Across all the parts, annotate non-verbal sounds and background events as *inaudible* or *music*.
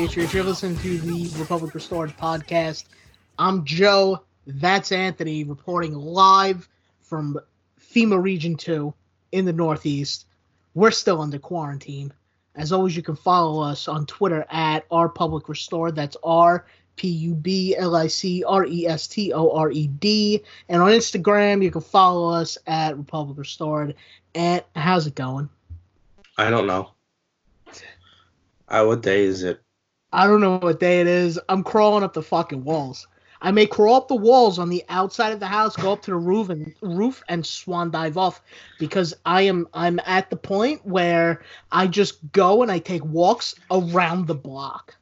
Patriots? You're listening to the Republic Restored podcast. I'm Joe. That's Anthony reporting live from FEMA Region 2 in the Northeast. We're still under quarantine. As always, you can follow us on Twitter at R Public Restored. That's R P U B L I C R E S T O R E D. And on Instagram, you can follow us at Republic Restored. And how's it going? I don't know. Uh, what day is it? I don't know what day it is. I'm crawling up the fucking walls. I may crawl up the walls on the outside of the house, go up to the roof and roof and swan dive off because I am I'm at the point where I just go and I take walks around the block.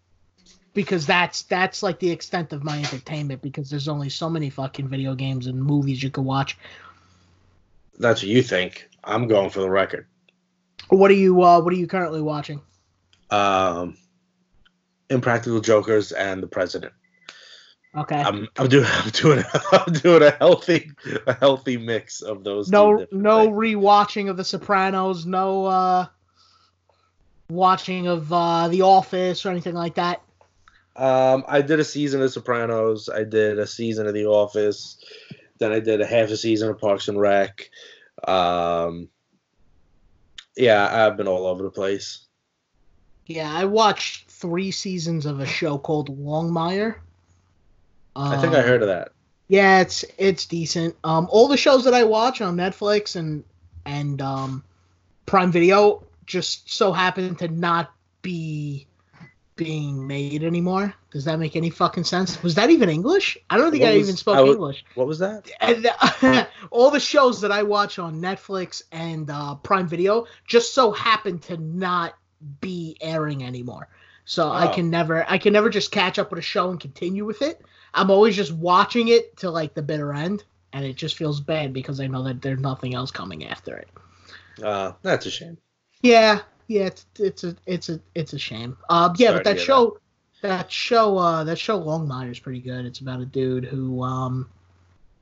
Because that's that's like the extent of my entertainment because there's only so many fucking video games and movies you can watch. That's what you think. I'm going for the record. What are you uh what are you currently watching? Um, Impractical Jokers and the President. Okay. I'm I'm doing *laughs* I'm doing I'm doing a healthy a healthy mix of those. no no things. rewatching of The Sopranos, no uh watching of uh The Office or anything like that. Um, I did a season of Sopranos. I did a season of The Office. Then I did a half a season of Parks and Rec. Um, yeah, I've been all over the place. Yeah, I watched three seasons of a show called Longmire. I think I Um, heard of that. Yeah, it's it's decent. Um, all the shows that I watch on Netflix and and um, Prime Video just so happen to not be being made anymore. Does that make any fucking sense? Was that even English? I don't think What I was- even spoke I English. What was that? And uh, *laughs* all the shows that I watch on Netflix and uh, Prime Video just so happen to not be airing anymore. So I Oh. can never, I can never just catch up with a show and continue with it. I'm always just watching it to like the bitter end, and it just feels bad because I know that there's nothing else coming after it. Uh, that's a shame. Yeah, yeah, it's it's a it's a it's a shame. Uh, yeah, Sorry but that show, that. show, uh, that show Longmire is pretty good. It's about a dude who, um,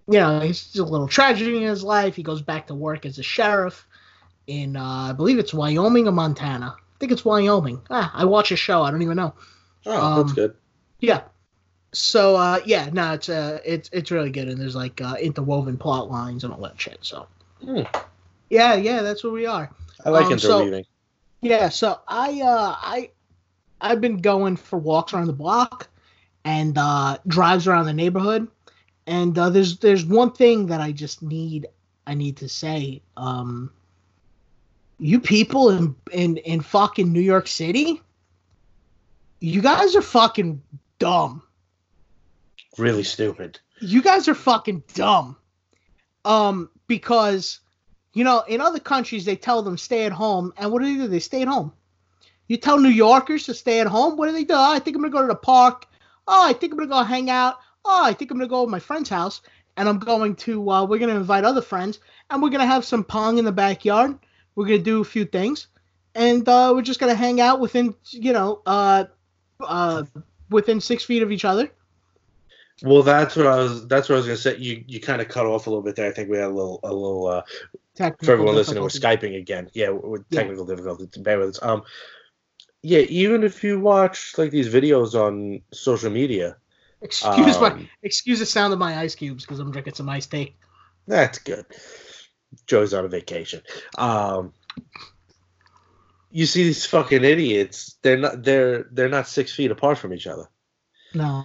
you know, he's a little tragedy in his life. He goes back to work as a sheriff in, uh, I believe it's Wyoming or Montana. I think it's Wyoming. Ah, I watch a show. I don't even know. Oh, that's Um, good. Yeah. So uh, yeah, no, it's uh, it's it's really good, and there's like uh, interwoven plot lines and all that shit. So. Hmm. Yeah, yeah, that's where we are. I like um, so- interweaving. Yeah, so I uh I I've been going for walks around the block and uh drives around the neighborhood. And uh, there's there's one thing that I just need I need to say. Um you people in in in fucking New York City, you guys are fucking dumb. really stupid. You guys are fucking dumb. Um because you know, in other countries, they tell them stay at home, and what do they do? They stay at home. You tell New Yorkers to stay at home. What do they do? Oh, I think I'm gonna go to the park. Oh, I think I'm gonna go hang out. Oh, I think I'm gonna go to my friend's house, and I'm going to. Uh, we're gonna invite other friends, and we're gonna have some pong in the backyard. We're gonna do a few things, and uh, we're just gonna hang out within, you know, uh, uh, within six feet of each other. Well, that's what I was. That's what I was gonna say. You you kind of cut off a little bit there. I think we had a little a little uh, Technical for everyone listening. We're skyping again. Yeah, with Yeah. technical difficulties. Bear with us. Um, yeah, even if you watch like these videos on social media, Excuse my um, excuse the sound of my ice cubes because I'm drinking some iced tea. That's good. Joe's on a vacation. Um, you see these fucking idiots. They're not. They're they're not six feet apart from each other. No,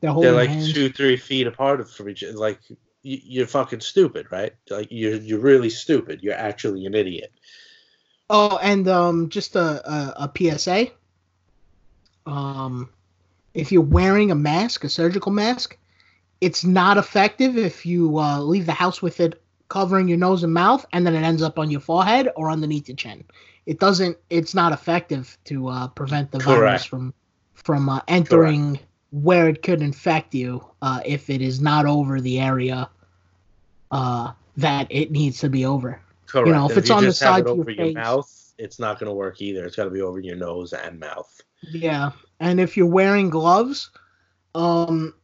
they're They're like hands. two, three feet apart from each. other. Like you, you're fucking stupid, right? Like you're you're really stupid. You're actually an idiot. Oh, and um, just a, a, a PSA. Um, if you're wearing a mask, a surgical mask, it's not effective if you uh, leave the house with it covering your nose and mouth, and then it ends up on your forehead or underneath your chin. It doesn't. It's not effective to uh, prevent the virus from from uh, entering where it could infect you uh, if it is not over the area uh, that it needs to be over. Correct. You know, if And it's on the side it to your your face- mouth, it's not going to work either. It's got to be over your nose and mouth. Yeah, and if you're wearing gloves, um,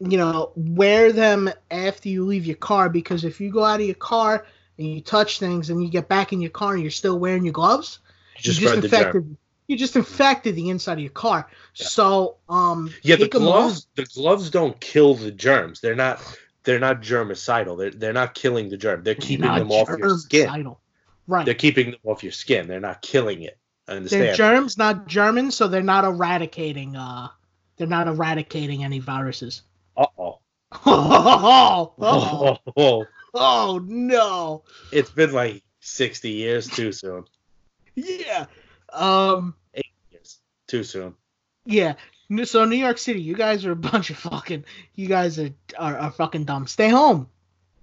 you know, wear them after you leave your car because if you go out of your car and you touch things and you get back in your car and you're still wearing your gloves, You just you just infected. You just infected the inside of your car. Yeah. So um Yeah, the take 'em off. gloves the gloves don't kill the germs. They're not they're not germicidal. They're they're not killing the germ. They're keeping Not them off your skin. Right. They're keeping them off your skin. They're not killing it. I They're germs, not German, so they're not eradicating. Uh, they're not eradicating any viruses. Oh. Oh, oh, Oh, oh, no! it's been like sixty years too soon. Yeah, um, Years too soon. yeah. So New York City, you guys are a bunch of fucking. You guys are are, are fucking dumb. Stay home.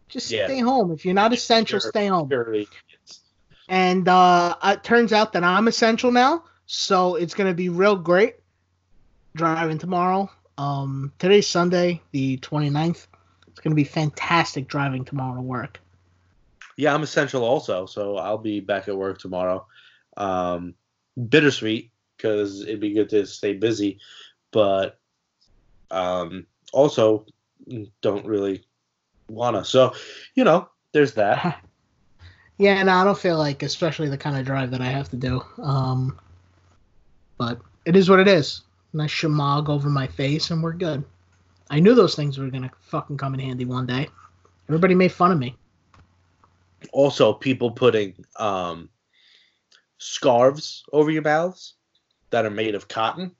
Just Yeah. stay home. If you're not essential, Sure. stay home. Surely And uh, it turns out that I'm essential now, so it's gonna be real great driving tomorrow. Um, today's Sunday, the 29th. It's gonna be fantastic driving tomorrow to work. Yeah, I'm essential also, so I'll be back at work tomorrow. Um, bittersweet because it'd be good to stay busy, but um, also don't really wanna. So, you know, there's that. *laughs* Yeah, no, I don't feel like, especially the kind of drive that I have to do. Um, but it is what it is. Nice shemagh over my face, and we're good. I knew those things were gonna fucking come in handy one day. Everybody made fun of me. Also, people putting um, scarves over your mouths that are made of cotton.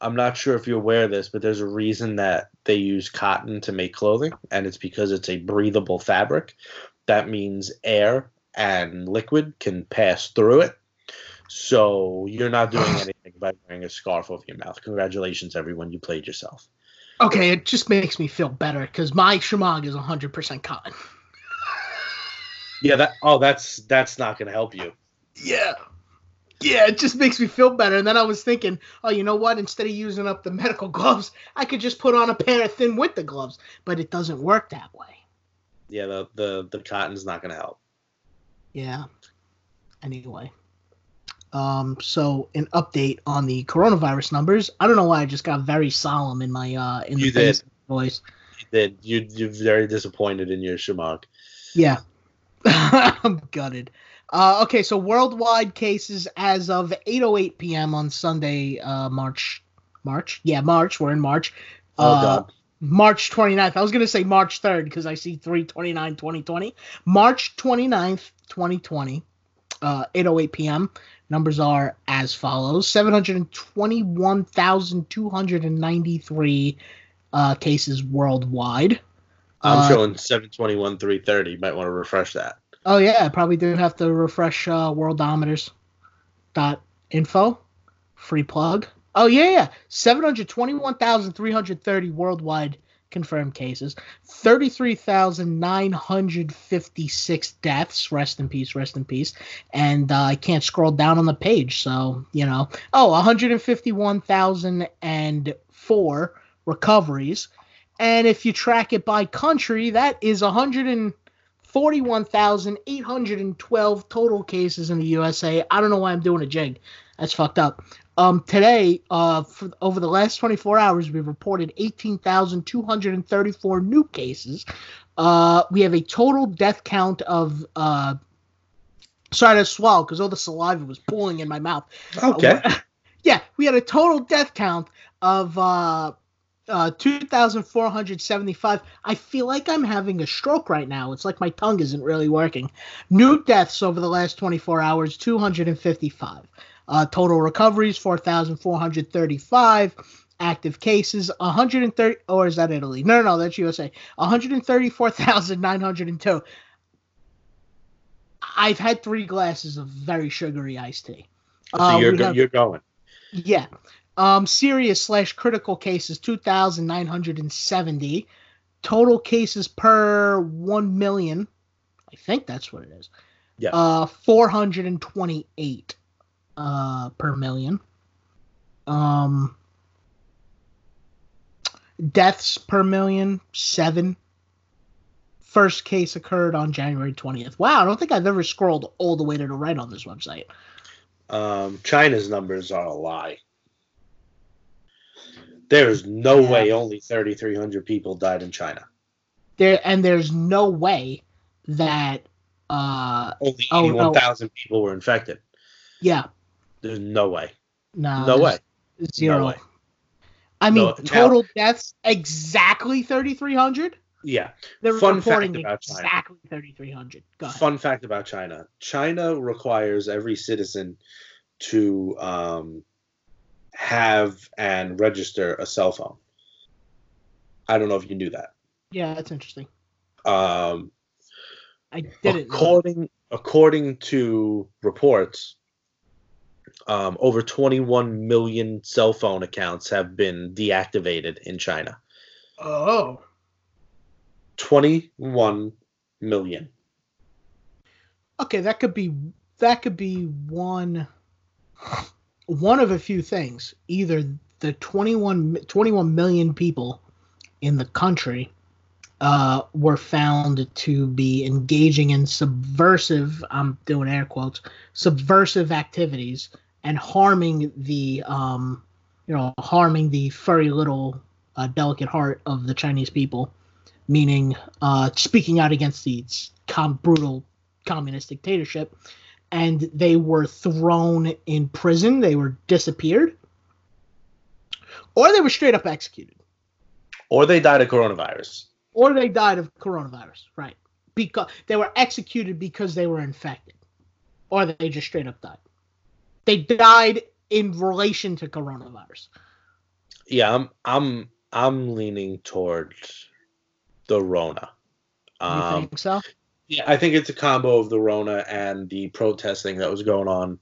I'm not sure if you're aware of this, but there's a reason that they use cotton to make clothing, and it's because it's a breathable fabric. That means air and liquid can pass through it. So you're not doing *sighs* anything by wearing a scarf over your mouth. Congratulations, everyone. You played yourself. Okay, it just makes me feel better because my shemagh is 100% cotton. Yeah, that oh that's that's not gonna help you. Yeah. Yeah, it just makes me feel better. And then I was thinking, oh, you know what? Instead of using up the medical *laughs* gloves, I could just put on a pair of thin winter gloves. But it doesn't work that way. Yeah, the the, the cotton's not gonna help. Yeah. Anyway. Um, so an update on the coronavirus numbers. I don't know why I just got very solemn in my uh in the You face did. voice. That you you're very disappointed in your shemagh. Yeah. *laughs* I'm gutted. Uh, okay, so worldwide cases as of 8:08 p.m. on Sunday, uh, March, March, yeah, March. We're in March. Oh Uh, god. March 29th. I was gonna say March 3rd because I see 329 2020. March 29th, 2020, uh, 8:08 p.m. Numbers are as follows: 721,293 uh, cases worldwide. I'm uh, showing 721 330. Might want to refresh that. Oh yeah, I probably do have to refresh uh, worldometers dot info. Free plug. Oh yeah, yeah. Seven hundred twenty one thousand three hundred thirty worldwide confirmed cases. Thirty three thousand nine hundred fifty six deaths. Rest in peace. Rest in peace. And uh, I can't scroll down on the page, so you know. oh, Oh, one hundred and fifty one thousand and four recoveries. And if you track it by country, that is 141,812 total cases in the USA. I don't know why I'm doing a jig. That's fucked up. Um, today, uh, for, over the last 24 hours, we've reported 18,234 new cases. Uh, we have a total death count of. Uh, sorry to swallow because all the saliva was pooling in my mouth. Okay. *laughs* yeah, we had a total death count of uh, uh, 2,475. I feel like I'm having a stroke right now. It's like my tongue isn't really working. New deaths over the last 24 hours 255. Uh, total recoveries 4,435. Active cases 130. Or is that Italy? No, no, no, that's USA. 134,902. I've had three glasses of very sugary iced tea. So Uh, you're go- have- you're going. yeah. Um, serious slash critical cases, 2,970. Total cases per 1 million. I think that's what it is. Yeah. Uh, 428 uh, per million. Um, deaths per million, seven. First case occurred on January 20th. Wow, I don't think I've ever scrolled all the way to the right on this website. Um, China's numbers are a lie. There's no Yeah. way only 3,300 people died in China. there and there's no way that uh Only Oh, no. people were infected. yeah There's no way. No, No way. Zero. No way. I mean, No, now- total deaths exactly 3,300. Yeah. They're Fun fact reporting about China. exactly 3,300. Fun fact about China: China requires every citizen to um, have and register a cell phone. I don't know if you knew that. Yeah, that's interesting. Um, I didn't. according according to reports, um, over 21 million cell phone accounts have been deactivated in China. Oh. 21 million. Okay, that could be that could be one one of a few things. Either the 21, 21 million people in the country uh, were found to be engaging in subversive I'm doing air quotes subversive activities and harming the um, you know harming the furry little uh, delicate heart of the Chinese people, meaning uh, speaking out against the com- brutal communist dictatorship, and they were thrown in prison. They were disappeared, or they were straight up executed, Or they died of coronavirus. or they died of coronavirus. Right? Because they were executed because they were infected, or they just straight up died. They died in relation to coronavirus. Yeah, I'm I'm I'm leaning towards the Rona. You Um, think so? yeah, I think it's a combo of the Rona and the protesting that was going on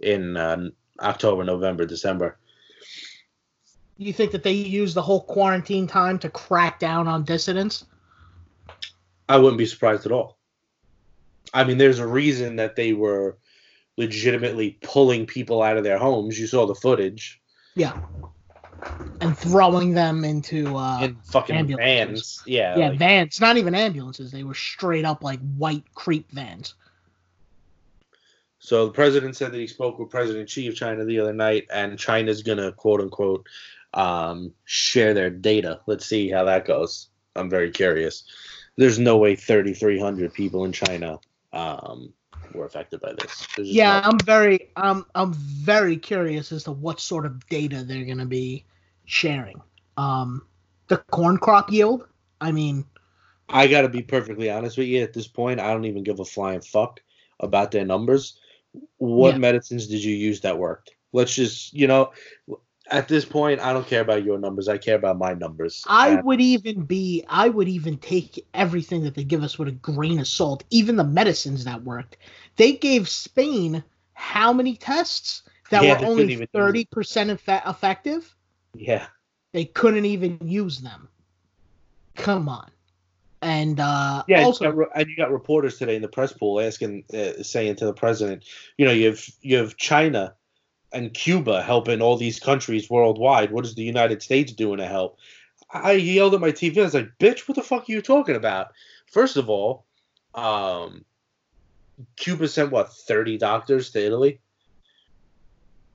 in uh, October, November, December. You think that they used the whole quarantine time to crack down on dissidents? I wouldn't be surprised at all. I mean, there's a reason that they were legitimately pulling people out of their homes. You saw the footage Yeah. And throwing them into uh in fucking ambulances. vans. Yeah, yeah, like- vans, not even ambulances. They were straight up like white creep vans. So the president said that he spoke with President Xi of China the other night, and China's gonna quote unquote um, share their data. Let's see how that goes. I'm very curious. There's no way 3,300 people in China um, were affected by this. Yeah, no- I'm very I'm I'm very curious as to what sort of data they're going to be sharing. Um the corn crop yield, I mean, I gotta be perfectly honest with you. At this point, I don't even give a flying fuck about their numbers. What Yeah. medicines did you use that worked? Let's just, you know, at this point, I don't care about your numbers. I care about my numbers. I And- would even be I would even take everything that they give us with a grain of salt, even the medicines that worked. They gave Spain how many tests that Yeah, were only even use it. 30% effe- effective? yeah. They couldn't even use them. Come on. And uh Yeah, also you got, and you got reporters today in the press pool asking, uh, saying to the president, you know, you have you have China and Cuba helping all these countries worldwide. What is the United States doing to help? I yelled at my TV. I was like, "Bitch, what the fuck are you talking about?" First of all, um, Cuba sent what thirty doctors to Italy.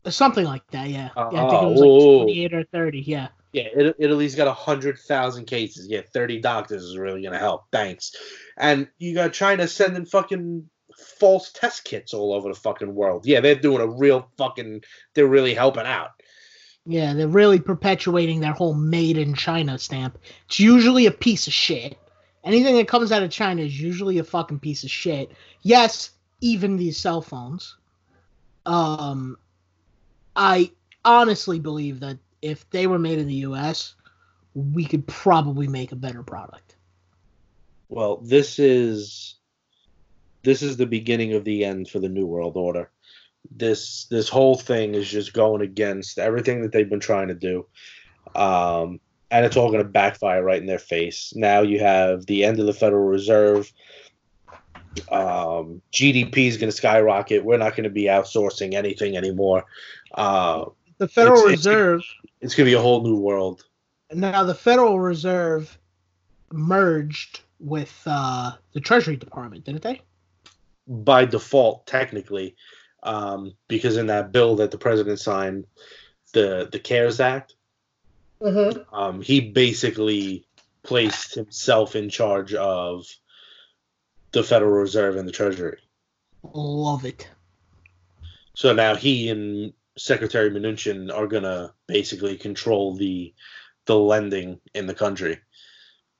something like that, yeah. yeah I think it Uh, was like 28 or 30, yeah. Yeah, It- Italy's got hundred thousand cases. Yeah, thirty doctors is really gonna help. Thanks. And you got China sending fucking false test kits all over the fucking world. Yeah, they're doing a real fucking. They're really helping out. Yeah, they're really perpetuating their whole made in China stamp. It's usually a piece of shit. Anything that comes out of China is usually a fucking piece of shit. Yes, even these cell phones. Um I honestly believe that if they were made in the US, we could probably make a better product. Well, this is this is the beginning of the end for the new world order. This this whole thing is just going against everything that they've been trying to do. Um and it's all going to backfire right in their face. Now you have the end of the Federal Reserve. Um, GDP is going to skyrocket. We're not going to be outsourcing anything anymore. Uh, The Federal It's- it's- Reserve it's going to be a whole new world. now the Federal Reserve merged with uh, the Treasury Department, didn't they? By default, technically, um, because in that bill that the president signed, the the CARES Act, Mm-hmm. um, he basically placed himself in charge of the Federal Reserve and the Treasury. Love it. So now he and Secretary Mnuchin are gonna basically control the the lending in the country.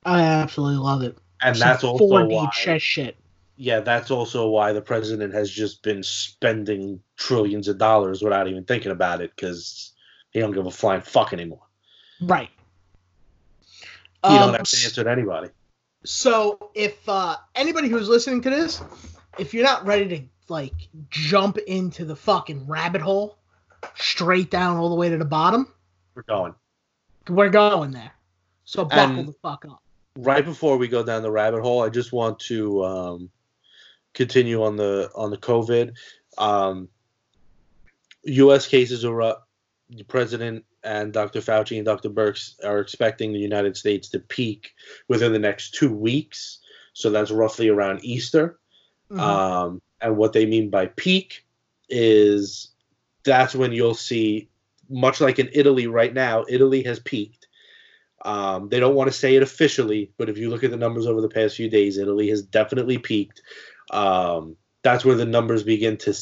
I absolutely love it. And Some that's also 4D why chess shit. Yeah, that's also why the president has just been spending trillions of dollars without even thinking about it because he don't give a flying fuck anymore. Right. He Um, don't have to answer to anybody. So if uh, anybody who's listening to this, if you're not ready to like jump into the fucking rabbit hole straight down all the way to the bottom, We're going. we're going there. So buckle And- the fuck up. Right before we go down the rabbit hole, I just want to um, continue on the on the COVID. Um, U.S. cases are up. The president and Dr. Fauci and Dr. Birx are expecting the United States to peak within the next two weeks. So that's roughly around Easter. Mhm. Um, and what they mean by peak is that's when you'll see, much like in Italy right now, Italy has peaked. Um, they don't want to say it officially, but if you look at the numbers over the past few days, Italy has definitely peaked. Um, that's where the numbers begin to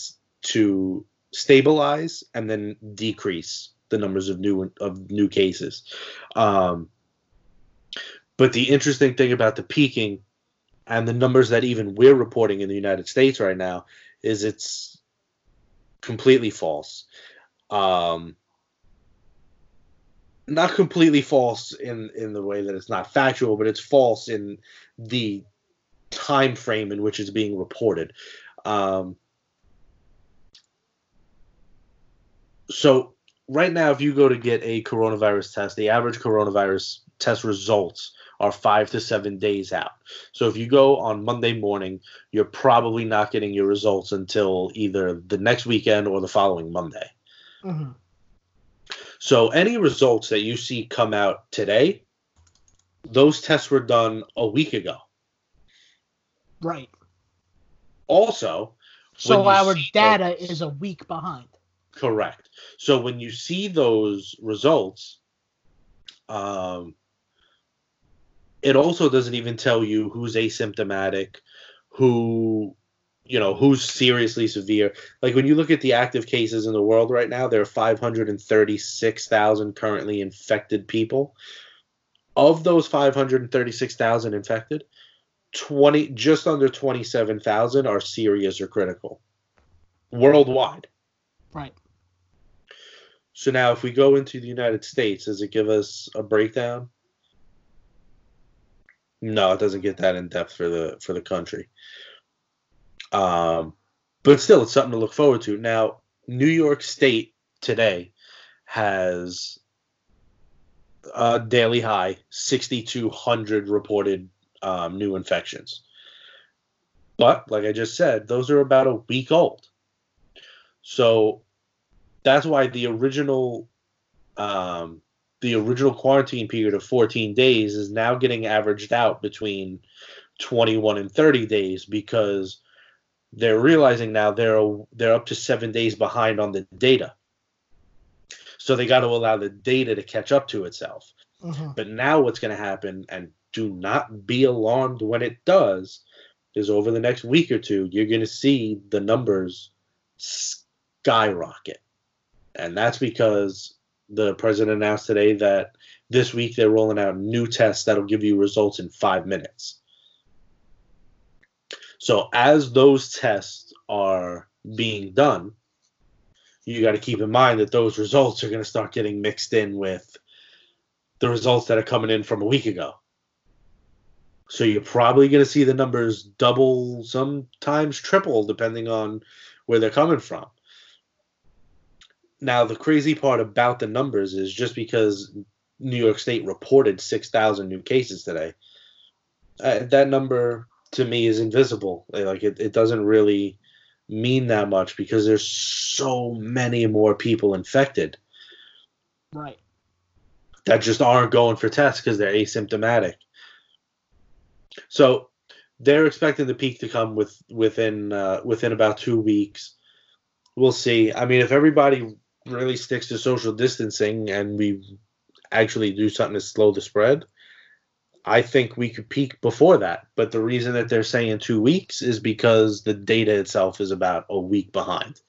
to stabilize and then decrease the numbers of new of new cases. Um, but the interesting thing about the peaking and the numbers that even we're reporting in the United States right now is it's completely false. Um, not completely false in in the way that it's not factual, but it's false in the time frame in which it's being reported. Um, so right now, if you go to get a coronavirus test, the average coronavirus test results are five to seven days out. So if you go on Monday morning, you're probably not getting your results until either the next weekend or the following Monday. Mhm. So any results that you see come out today, those tests were done a week ago. Right. Also, So our data those- is a week behind. Correct. So when you see those results, um, it also doesn't even tell you who's asymptomatic, who, you know, who's seriously severe. Like when you look at the active cases in the world right now, there are 536,000 currently infected people. Of those 536,000 infected, 20 just under 27,000 are serious or critical worldwide. Right. So now, if we go into the United States, does it give us a breakdown? No, it doesn't get that in depth for the for the country. Um, but still, it's something to look forward to. Now, New York State today has a daily high 6,200 reported um, new infections. But like I just said, those are about a week old. So that's why the original um, the original quarantine period of 14 days is now getting averaged out between 21 and 30 days because they're realizing now they're they're up to 7 days behind on the data. So they got to allow the data to catch up to itself. Mhm. But now what's going to happen and do not be alarmed when it does is over the next week or two you're going to see the numbers skyrocket. And that's because the president announced today that this week they're rolling out new tests that'll give you results in 5 minutes. So as those tests are being done, you got to keep in mind that those results are going to start getting mixed in with the results that are coming in from a week ago. So you're probably going to see the numbers double, sometimes triple, depending on where they're coming from. Now, the crazy part about the numbers is just because New York State reported 6,000 new cases today, uh, that number to me is invisible. Like it, it doesn't really mean that much because there's so many more people infected Right. that just aren't going for tests because they're asymptomatic. So they're expecting the peak to come with within uh, within about two weeks. We'll see. I mean, if everybody really sticks to social distancing and we actually do something to slow the spread, I think we could peak before that. But the reason that they're saying two weeks is because the data itself is about a week behind.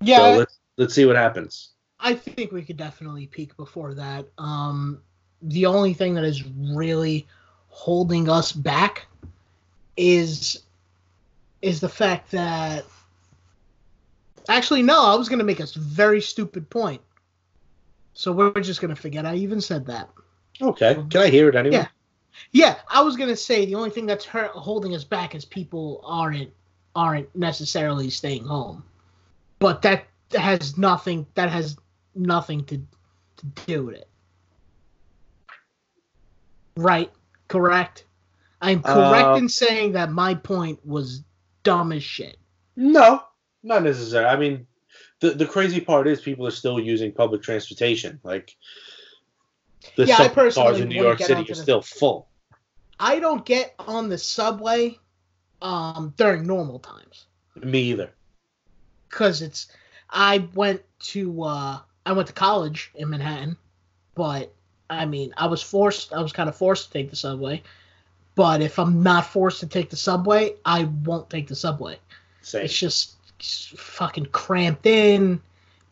Yeah, So let's let's see what happens. I think we could definitely peak before that. Um, the only thing that is really holding us back is is the fact that actually no, I was going to make a very stupid point. So we're just going to forget I even said that. Okay. Can I hear it anyway? Yeah. Yeah, I was going to say the only thing that's hurt, holding us back is people aren't aren't necessarily staying home. But that has nothing that has nothing to to do with it. Right? Correct? I'm correct Uh, in saying that my point was dumb as shit. No, not necessarily. I mean, the the crazy part is people are still using public transportation. Like the Yeah, subway cars in New York City are still full. I don't get on the subway um during normal times. Me either. because it's I went to uh I went to college in Manhattan, but I mean I was forced I was kind of forced to take the subway. But if I'm not forced to take the subway, I won't take the subway. Same. It's just fucking cramped in.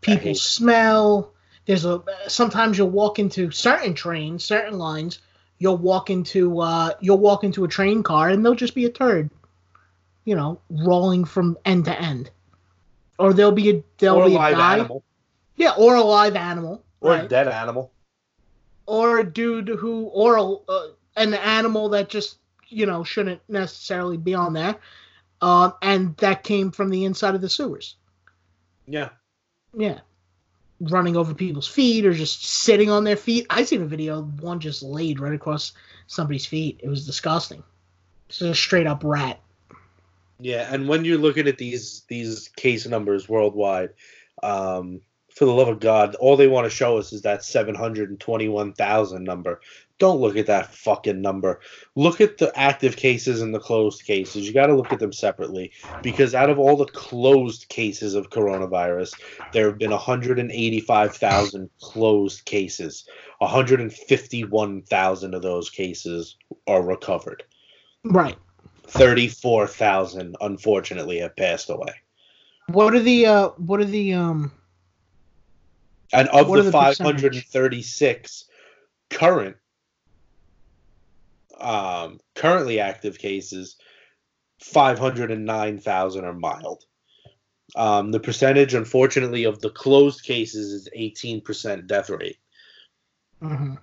People smell. There's a sometimes you'll walk into certain trains, certain lines. You'll walk into uh you'll walk into a train car and there'll just be a turd, you know, rolling from end to end. Or there'll be a there'll or be a live guy, animal. yeah, or a live animal, Or a dead animal. Or a dude who or a, uh, an animal that just you know shouldn't necessarily be on there, um, and that came from the inside of the sewers. Yeah. Yeah, running over people's feet or just sitting on their feet. I seen a video one just laid right across somebody's feet. It was disgusting. It's a straight up rat. Yeah, and when you're looking at these these case numbers worldwide, um, for the love of God, all they want to show us is that seven hundred and twenty-one thousand number. Don't look at that fucking number. Look at the active cases and the closed cases. You got to look at them separately because out of all the closed cases of coronavirus, there have been 185,000 closed cases. 151,000 of those cases are recovered. Right. 34,000 unfortunately have passed away. What are the uh? What are the um? And of the, the percentage? 536 current um, currently active cases, 509,000 are mild. Um, the percentage, unfortunately, of the closed cases is 18% death rate. mhm.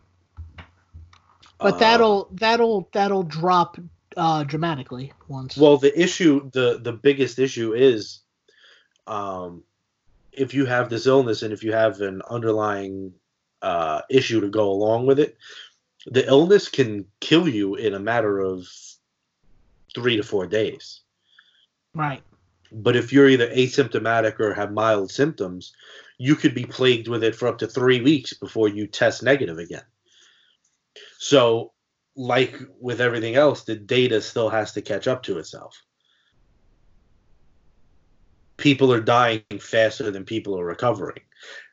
But Uh, that'll that'll that'll drop uh dramatically once. Well, the issue, the the biggest issue is, um, if you have this illness and if you have an underlying uh, issue to go along with it, the illness can kill you in a matter of three to four days. right. But if you're either asymptomatic or have mild symptoms, you could be plagued with it for up to three weeks before you test negative again. So, like with everything else, the data still has to catch up to itself. People are dying faster than people are recovering.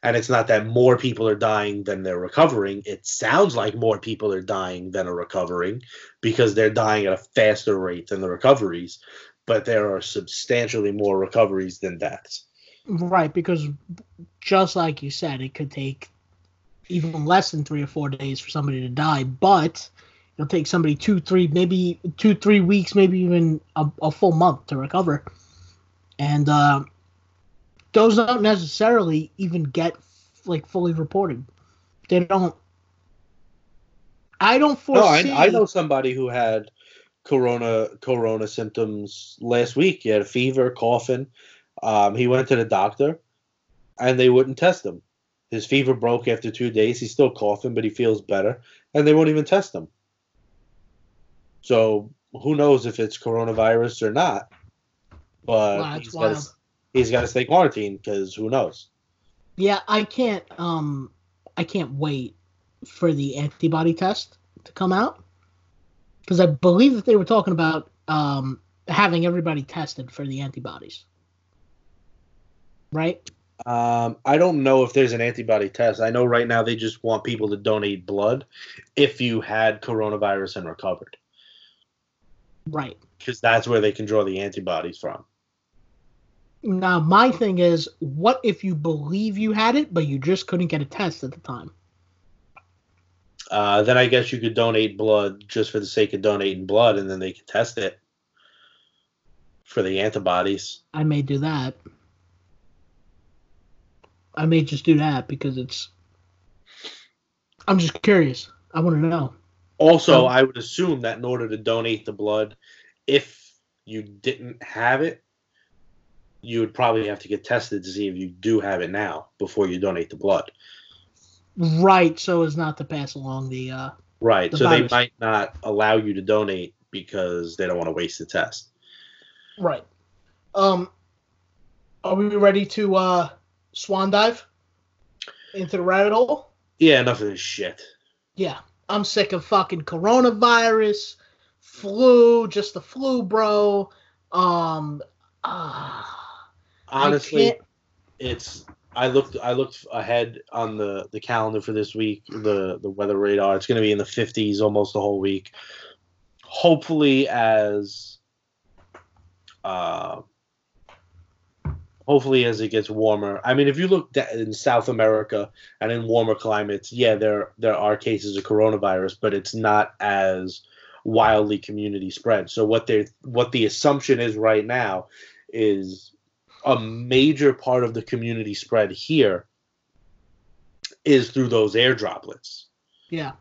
And it's not that more people are dying than they're recovering. It sounds like more people are dying than are recovering because they're dying at a faster rate than the recoveries but there are substantially more recoveries than deaths. Right, because just like you said, it could take even less than three or four days for somebody to die, but it'll take somebody two, three, maybe two, three weeks, maybe even a, a full month to recover. And uh, those don't necessarily even get like fully reported. They don't. I don't foresee. No, I. I know somebody who had corona corona symptoms last week. He had a fever, coughing. Um, he went to the doctor, and they wouldn't test him. His fever broke after two days. He's still coughing, but he feels better, and they won't even test him. So who knows if it's coronavirus or not? But Wow, that's got to he's got to stay quarantined because who knows? Yeah, I can't. Um, I can't wait for the antibody test to come out because I believe that they were talking about um having everybody tested for the antibodies. Right? Um, I don't know if there's an antibody test. I know right now they just want people to donate blood if you had coronavirus and recovered, Right. because that's where they can draw the antibodies from. Now, my thing is, what if you believe you had it, but you just couldn't get a test at the time? Uh, then I guess you could donate blood just for the sake of donating blood, and then they can test it for the antibodies. I may do that. I may just do that because it's. I'm just curious. I want to know. Also, Um, I would assume that in order to donate the blood, if you didn't have it, you would probably have to get tested to see if you do have it now before you donate the blood. Right, so as not to pass along the. uh Right. The so they might not allow you to donate because they don't want to waste the test. Right. Um. Are we ready to uh swan dive into the rabbit hole? Yeah, enough of this shit. Yeah, I'm sick of fucking coronavirus, flu, just the flu, bro. Um. ah, I Honestly, it's I looked I looked ahead on the the calendar for this week, the the weather radar. It's going to be in the 50s almost the whole week. Hopefully as uh hopefully as it gets warmer. I mean, if you look in South America and in warmer climates, yeah, there there are cases of coronavirus, but it's not as wildly community spread. So what they what the assumption is right now is a major part of the community spread here is through those air droplets. yeah,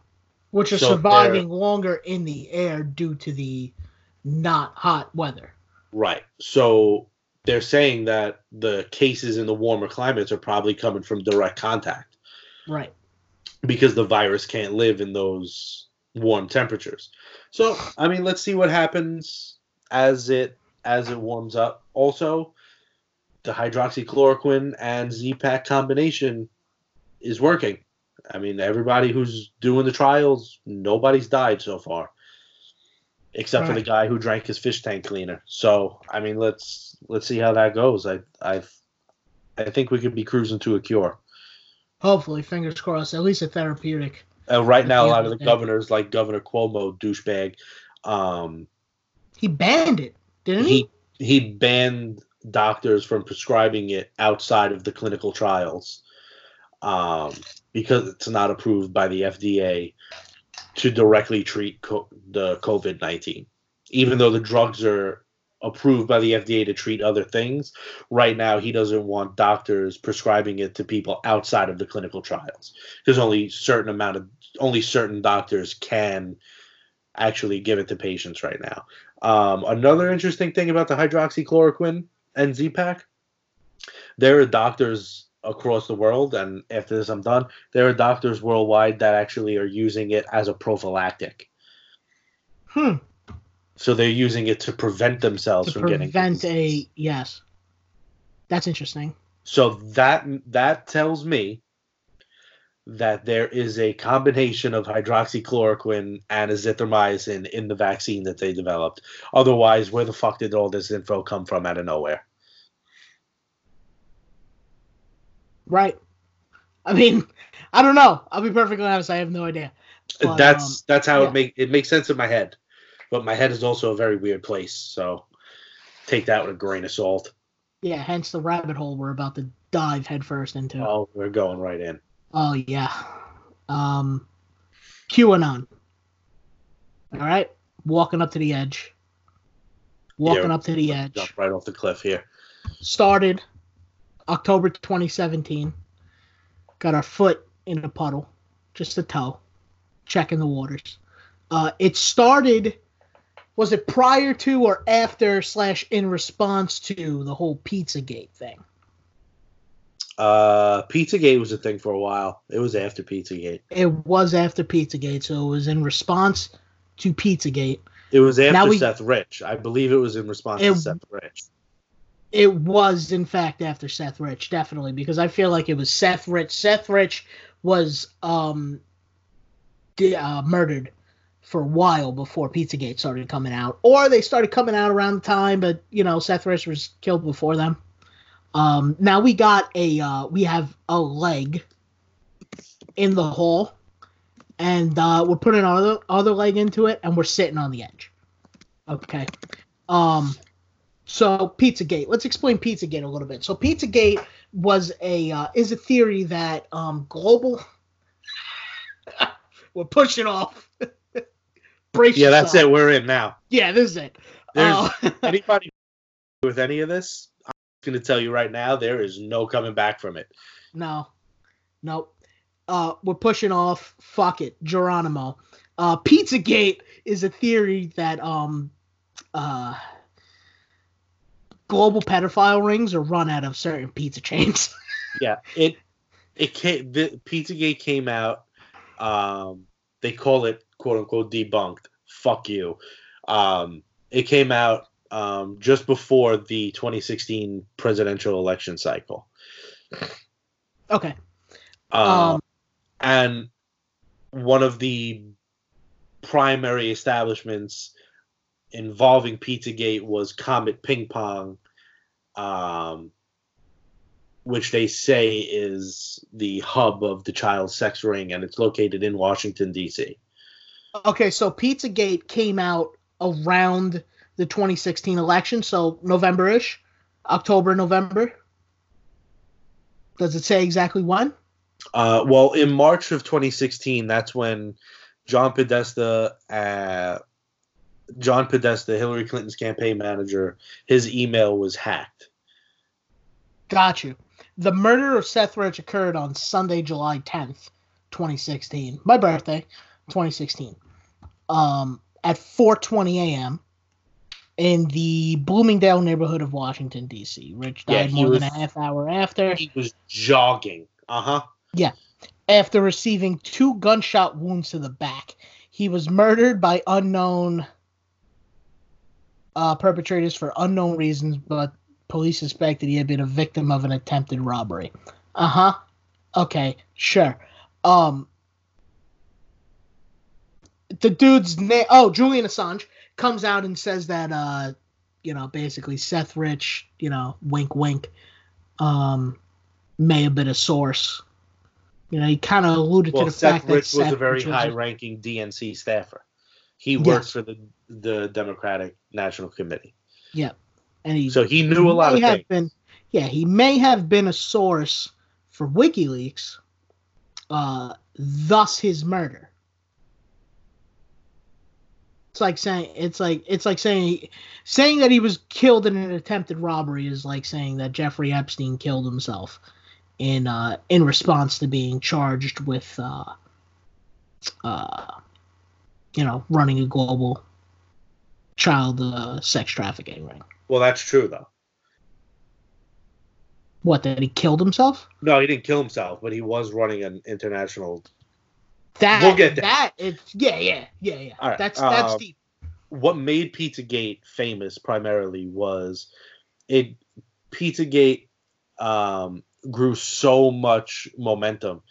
which are So surviving longer in the air due to the not hot weather. Right. So they're saying that the cases in the warmer climates are probably coming from direct contact Right. because the virus can't live in those warm temperatures. So, I mean, let's see what happens as it as it warms up. Also, the hydroxychloroquine and Z-Pak combination is working. I mean, everybody who's doing the trials, nobody's died so far, except for the guy who drank his fish tank cleaner. So, I mean, let's let's see how that goes. I I I think we could be cruising to a cure. Hopefully, fingers crossed. At least a therapeutic. Uh, right now, a lot of the governors, like Governor Cuomo, douchebag, um, He banned it, didn't he? he he banned doctors from prescribing it outside of the clinical trials um, because it's not approved by the FDA to directly treat co- the COVID nineteen. Even though the drugs are approved by the FDA to treat other things, right now he doesn't want doctors prescribing it to people outside of the clinical trials because only certain amount of only certain doctors can actually give it to patients right now. Um, another interesting thing about the hydroxychloroquine and Z-Pak, there are doctors across the world, and after this I'm done, there are doctors worldwide that actually are using it as a prophylactic. Hmm. So they're using it to prevent themselves To from getting prevent a yes. That's interesting. So that that tells me that there is a combination of hydroxychloroquine and azithromycin in the vaccine that they developed. Otherwise, where the fuck did all this info come from out of nowhere? Right. I mean, *laughs* I don't know. I'll be perfectly honest. I have no idea. But, that's um, that's how yeah. it make it makes sense in my head, but my head is also a very weird place. So take that with a grain of salt. yeah. Hence the rabbit hole we're about to dive headfirst into. Oh, we're going right in. Oh yeah. Um QAnon. All right. Walking up to the edge. Walking Yeah, up to the edge. Jump right off the cliff here. Started October 2017. Got our foot in a puddle, just a toe, checking the waters. Uh, it started. Was it prior to or after slash in response to the whole Pizzagate thing? Uh, Pizzagate was a thing for a while. It was after Pizzagate. It was after Pizzagate, so it was in response to Pizzagate. It was after Now we- Seth Rich. I believe it was in response It- to Seth Rich. It was, in fact, after Seth Rich, definitely, because I feel like it was Seth Rich. Seth Rich was um, di- uh, murdered for a while before Pizzagate started coming out, or they started coming out around the time, but you know, Seth Rich was killed before them. Um, now we got a, uh, we have a leg in the hole, and uh, we're putting our other other leg into it, and we're sitting on the edge. Okay. Um, So Pizzagate. Let's explain Pizzagate a little bit. So Pizzagate was a uh, is a theory that um, global. *laughs* We're pushing off. *laughs* Brace yeah, yourself. that's it. We're in now. Yeah, this is it. There's uh, *laughs* anybody with any of this. Going to tell you right now, there is no coming back from it. No, no. Uh, we're pushing off. Fuck it, Geronimo. Uh, Pizzagate is a theory that um, uh, global pedophile rings are run out of certain pizza chains. *laughs* yeah, it it came. The Pizzagate came out. Um, they call it quote unquote debunked. Fuck you. Um, it came out um, just before the 2016 presidential election cycle. Okay. Um, um, and one of the primary establishments involving Pizzagate was Comet Ping Pong, um, which they say is the hub of the child sex ring, and it's located in Washington D.C. Okay, so Pizzagate came out around the 2016 election, so November-ish, October, November. Does it say exactly when? Uh, well, in March of 2016, that's when John Podesta, uh, John Podesta, Hillary Clinton's campaign manager, his email was hacked. Got you. The murder of Seth Rich occurred on Sunday, July 10th, 2016. My birthday, 2016. Um, at 4:20 a.m. in the Bloomingdale neighborhood of Washington D.C. Rich died yeah, more was, than a half hour after. He was jogging. Uh huh. Yeah. After receiving two gunshot wounds to the back, he was murdered by unknown uh, perpetrators for unknown reasons, but police suspected he had been a victim of an attempted robbery. Uh huh. Okay, sure. Um, the dude's name. Oh, Julian Assange comes out and says that, uh, you know, basically Seth Rich, you know, wink, wink, um, may have been a source. You know, he kind of alluded well, to the Seth fact Rich that was Seth was a very high-ranking DNC staffer. He works yes. for the the Democratic National Committee. Yeah, and he so he knew a lot of things. Been, yeah, he may have been a source for WikiLeaks, uh, thus his murder. It's like saying it's like it's like saying saying that he was killed in an attempted robbery is like saying that Jeffrey Epstein killed himself in uh, in response to being charged with uh, uh, you know running a global child uh, sex trafficking ring. Well, that's true though. What that he killed himself? No, he didn't kill himself, but he was running an international that we'll get there. that it's yeah yeah yeah yeah. Right. That's that's um, deep. What made Pizzagate famous primarily was it Pizzagate um, grew so much momentum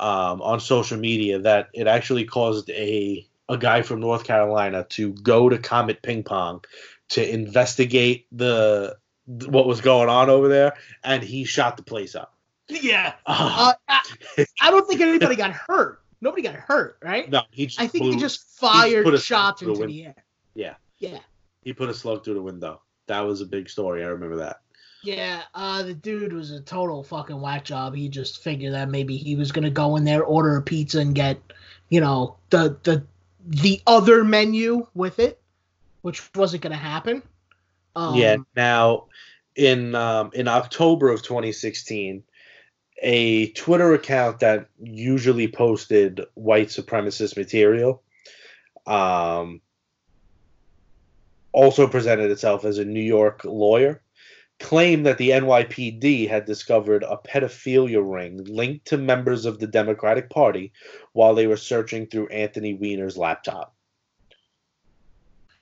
um, on social media that it actually caused a a guy from North Carolina to go to Comet Ping Pong to investigate the what was going on over there, and he shot the place up. Yeah, *laughs* uh, I, I don't think anybody got hurt nobody got hurt, right? No, he just I think blew, he just fired he shots into the air. Yeah. Yeah. He put a slug through the window. That was a big story. I remember that. Yeah, uh, the dude was a total fucking whack job. He just figured that maybe he was gonna go in there, order a pizza, and get, you know, the the the other menu with it, which wasn't gonna happen. Um, yeah. Now, in um, in October of 2016, a Twitter account that usually posted white supremacist material um, also presented itself as a New York lawyer, claimed that the NYPD had discovered a pedophilia ring linked to members of the Democratic Party while they were searching through Anthony Weiner's laptop.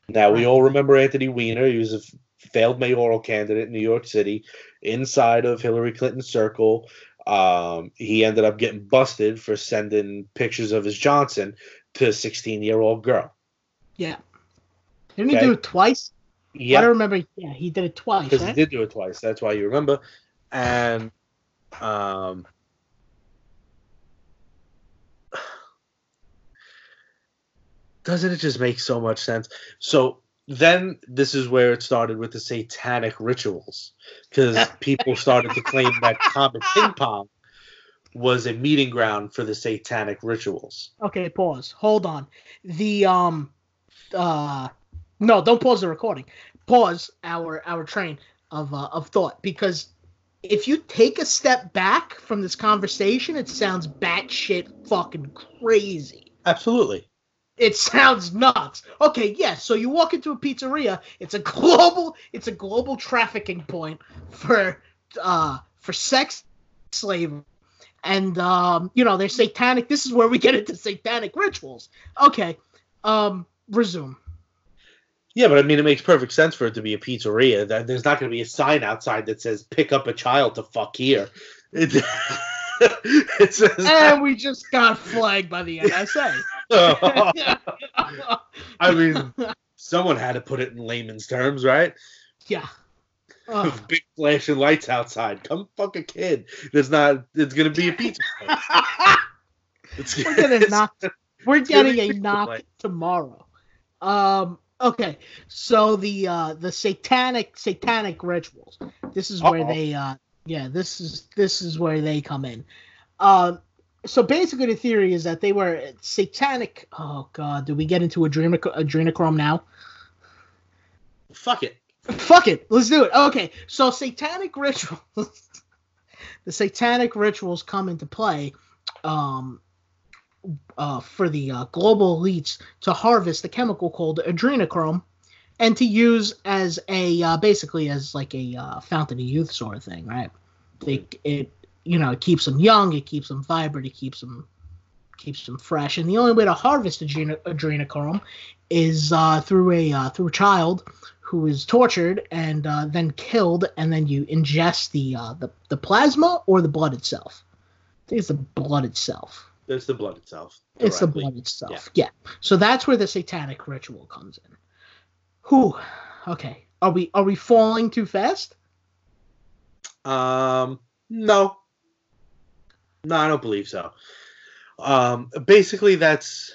Now, we all remember Anthony Weiner. He was a failed mayoral candidate in New York City, inside of Hillary Clinton's circle, um, he ended up getting busted for sending pictures of his Johnson to a 16 year old girl. Yeah. Didn't okay. he do it twice? Yeah. I remember. Yeah, he did it twice. Because right? he did do it twice. That's why you remember. And um, *sighs* doesn't it just make so much sense? So then this is where it started with the satanic rituals because *laughs* people started to claim that Comet Ping Pong was a meeting ground for the satanic rituals. Okay, pause. Hold on. The um uh no, don't pause the recording. Pause our our train of uh, of thought because if you take a step back from this conversation, it sounds batshit fucking crazy. Absolutely. It sounds nuts. Okay, yes. So you walk into a pizzeria. It's a global. It's a global trafficking point for uh for sex slavery, and um you know they're satanic. This is where we get into satanic rituals. Okay, um resume. Yeah, but I mean, it makes perfect sense for it to be a pizzeria. That there's not going to be a sign outside that says "Pick up a child to fuck here." *laughs* It, *laughs* it says, and we just got flagged by the NSA. *laughs* I mean, someone had to put it in layman's terms, right? Yeah. *laughs* Uh, Big flashing lights outside. Come fuck a kid. There's not. It's gonna be a pizza. *laughs* it's, we're getting knocked. We're getting a knock tomorrow. Um. Okay, so the uh the satanic satanic rituals. This is where Uh-oh. they uh yeah, this is this is where they come in. Um so basically the theory is that they were satanic oh god, do we get into adrenoc- adrenochrome now? Fuck it. Fuck it. Let's do it. Okay. So satanic rituals *laughs* the satanic rituals come into play um uh, for the uh, global elites to harvest the chemical called adrenochrome and to use as a uh, basically as like a uh, fountain of youth sort of thing, right? They, it you know it keeps them young, it keeps them vibrant, it keeps them keeps them fresh, and the only way to harvest adren- adrenochrome is uh, through a uh, through a child who is tortured and uh, then killed, and then you ingest the uh, the the plasma or the blood itself. I think it's the blood itself. It's the blood itself. Directly. It's the blood itself. Yeah. yeah. So that's where the satanic ritual comes in. Whew. Okay. Are we are we falling too fast? Um. No. No, I don't believe so. Um. Basically, that's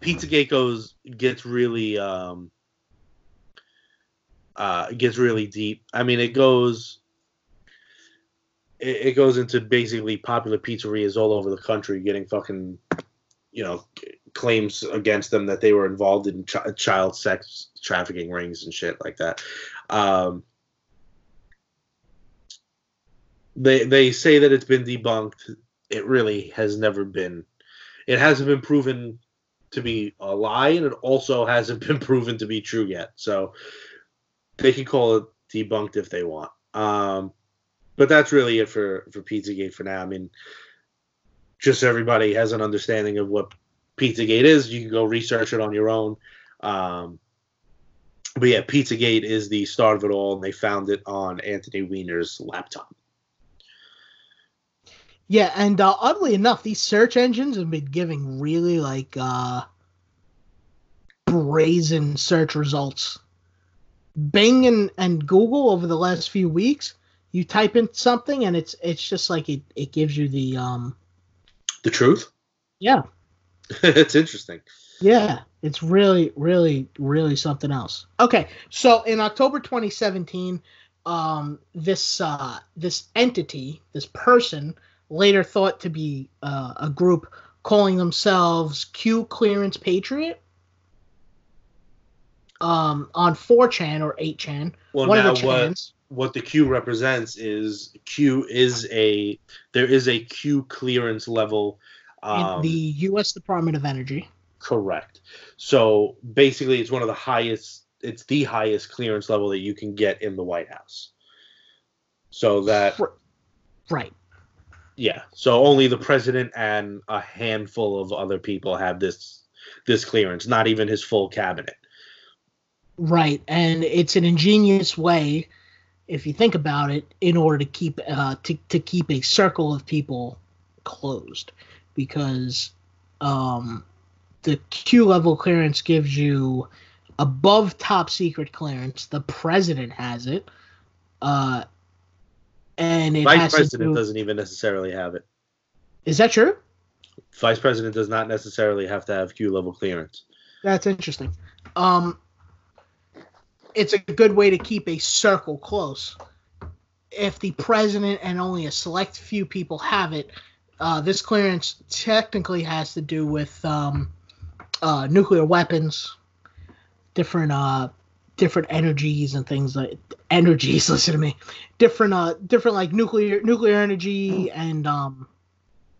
Pizzagate goes gets really um. Uh, gets really deep. I mean, it goes it, it goes into basically popular pizzerias all over the country getting fucking, you know, claims against them that they were involved in ch- child sex trafficking rings and shit like that. Um, they they say that it's been debunked. It really has never been. It hasn't been proven to be a lie, and it also hasn't *laughs* been proven to be true yet. So they can call it debunked if they want. Um, but that's really it for for Pizzagate for now. I mean, just so everybody has an understanding of what Pizzagate is, you can go research it on your own. Um, but yeah, Pizzagate is the start of it all, and they found it on Anthony Weiner's laptop. Yeah, and uh, oddly enough, these search engines have been giving really like uh, brazen search results. Bing and, and Google over the last few weeks you type in something and it's it's just like it, it gives you the um the truth? Yeah. *laughs* It's interesting. Yeah it's really really really something else. Okay so in october 2017 um this uh this entity this person later thought to be uh, a group calling themselves q clearance patriot um on 4chan or 8chan well, one of the chans what the Q represents is Q is a there is a Q clearance level. Um, the U.S. Department of Energy. Correct. So basically, it's one of the highest. It's the highest clearance level that you can get in the White House. So that. Right. Yeah. So only the president and a handful of other people have this this clearance. Not even his full cabinet. Right, and it's an ingenious way if you think about it, in order to keep uh, to to keep a circle of people closed, because um, the Q level clearance gives you above top secret clearance. The president has it, uh, and it vice president do... doesn't even necessarily have it. Is that true? Vice president does not necessarily have to have Q level clearance. That's interesting. Um, it's a good way to keep a circle close. If the president and only a select few people have it, uh, this clearance technically has to do with um, uh, nuclear weapons, different uh, different energies and things like energies. *laughs* Listen to me, different uh, different like nuclear nuclear energy and um,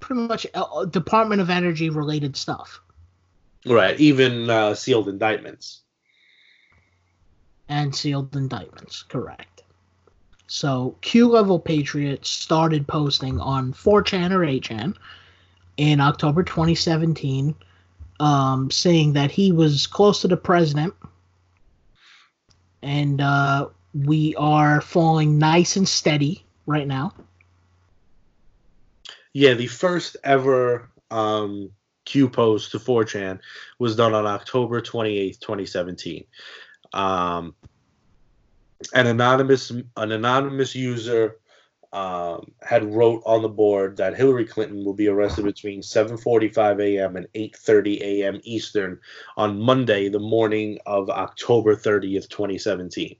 pretty much uh, Department of Energy related stuff. Right, even uh, sealed indictments. And sealed indictments, correct. So Q level Patriots started posting on 4chan or 8chan in October 2017, um, saying that he was close to the president, and uh, we are falling nice and steady right now. Yeah, the first ever um, Q post to 4chan was done on October 28th, 2017. Um, an anonymous an anonymous user um, had wrote on the board that Hillary Clinton will be arrested between 7:45 a.m. and 8:30 a.m. Eastern on Monday, the morning of October 30th, 2017.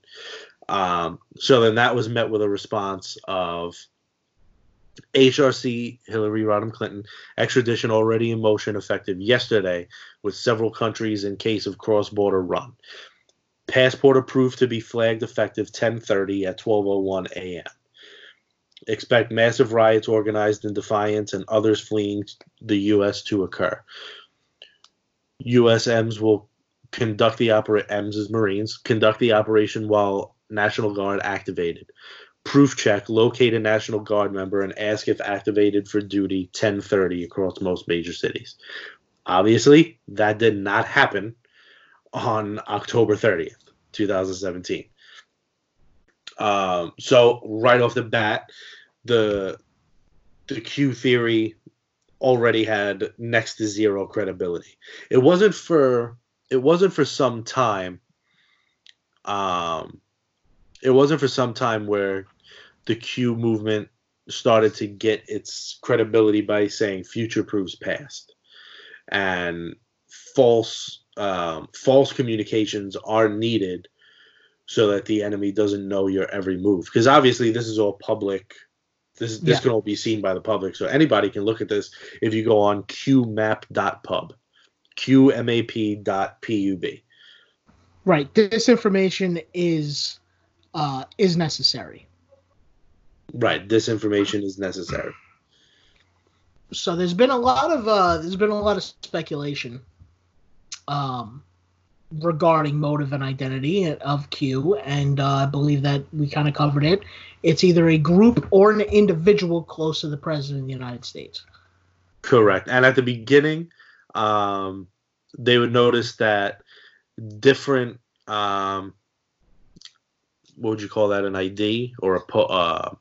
Um, so then that was met with a response of HRC Hillary Rodham Clinton extradition already in motion effective yesterday with several countries in case of cross-border run. Passport approved to be flagged effective 10:30 at 12:01 a.m. Expect massive riots organized in defiance and others fleeing the U.S. to occur. USMs will conduct the operation. M's as Marines conduct the operation while National Guard activated proof check, locate a National Guard member, and ask if activated for duty 1030 across most major cities. Obviously, that did not happen on October 30th, 2017. Um, so right off the bat, the the Q theory already had next to zero credibility. It wasn't for it wasn't for some time. Um, it wasn't for some time where the Q movement started to get its credibility by saying future proves past, and false um, false communications are needed so that the enemy doesn't know your every move. Because obviously, this is all public. This this yeah. can all be seen by the public, so anybody can look at this if you go on qmap.pub, qmap.pub. Right. This information is uh, is necessary. Right. This information is necessary. So there's been a lot of uh, there's been a lot of speculation um, regarding motive and identity of Q, and uh, I believe that we kind of covered it. It's either a group or an individual close to the president of the United States. Correct. And at the beginning, um, they would notice that different um, what would you call that an ID or a po- uh,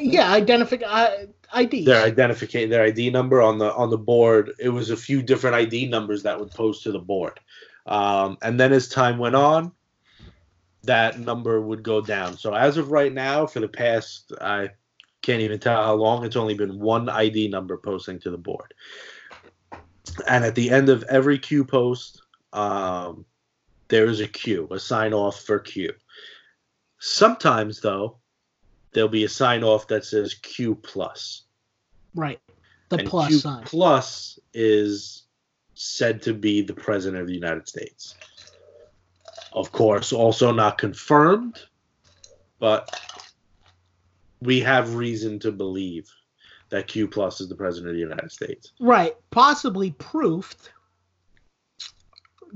yeah, identify uh, ID. Their identification, their ID number on the on the board. It was a few different ID numbers that would post to the board, um, and then as time went on, that number would go down. So as of right now, for the past, I can't even tell how long. It's only been one ID number posting to the board, and at the end of every Q post, um, there is a Q, a sign off for Q. Sometimes though there'll be a sign off that says Q plus. Right. The and plus Q sign. Plus is said to be the president of the United States. Of course, also not confirmed, but we have reason to believe that Q plus is the president of the United States. Right. Possibly proofed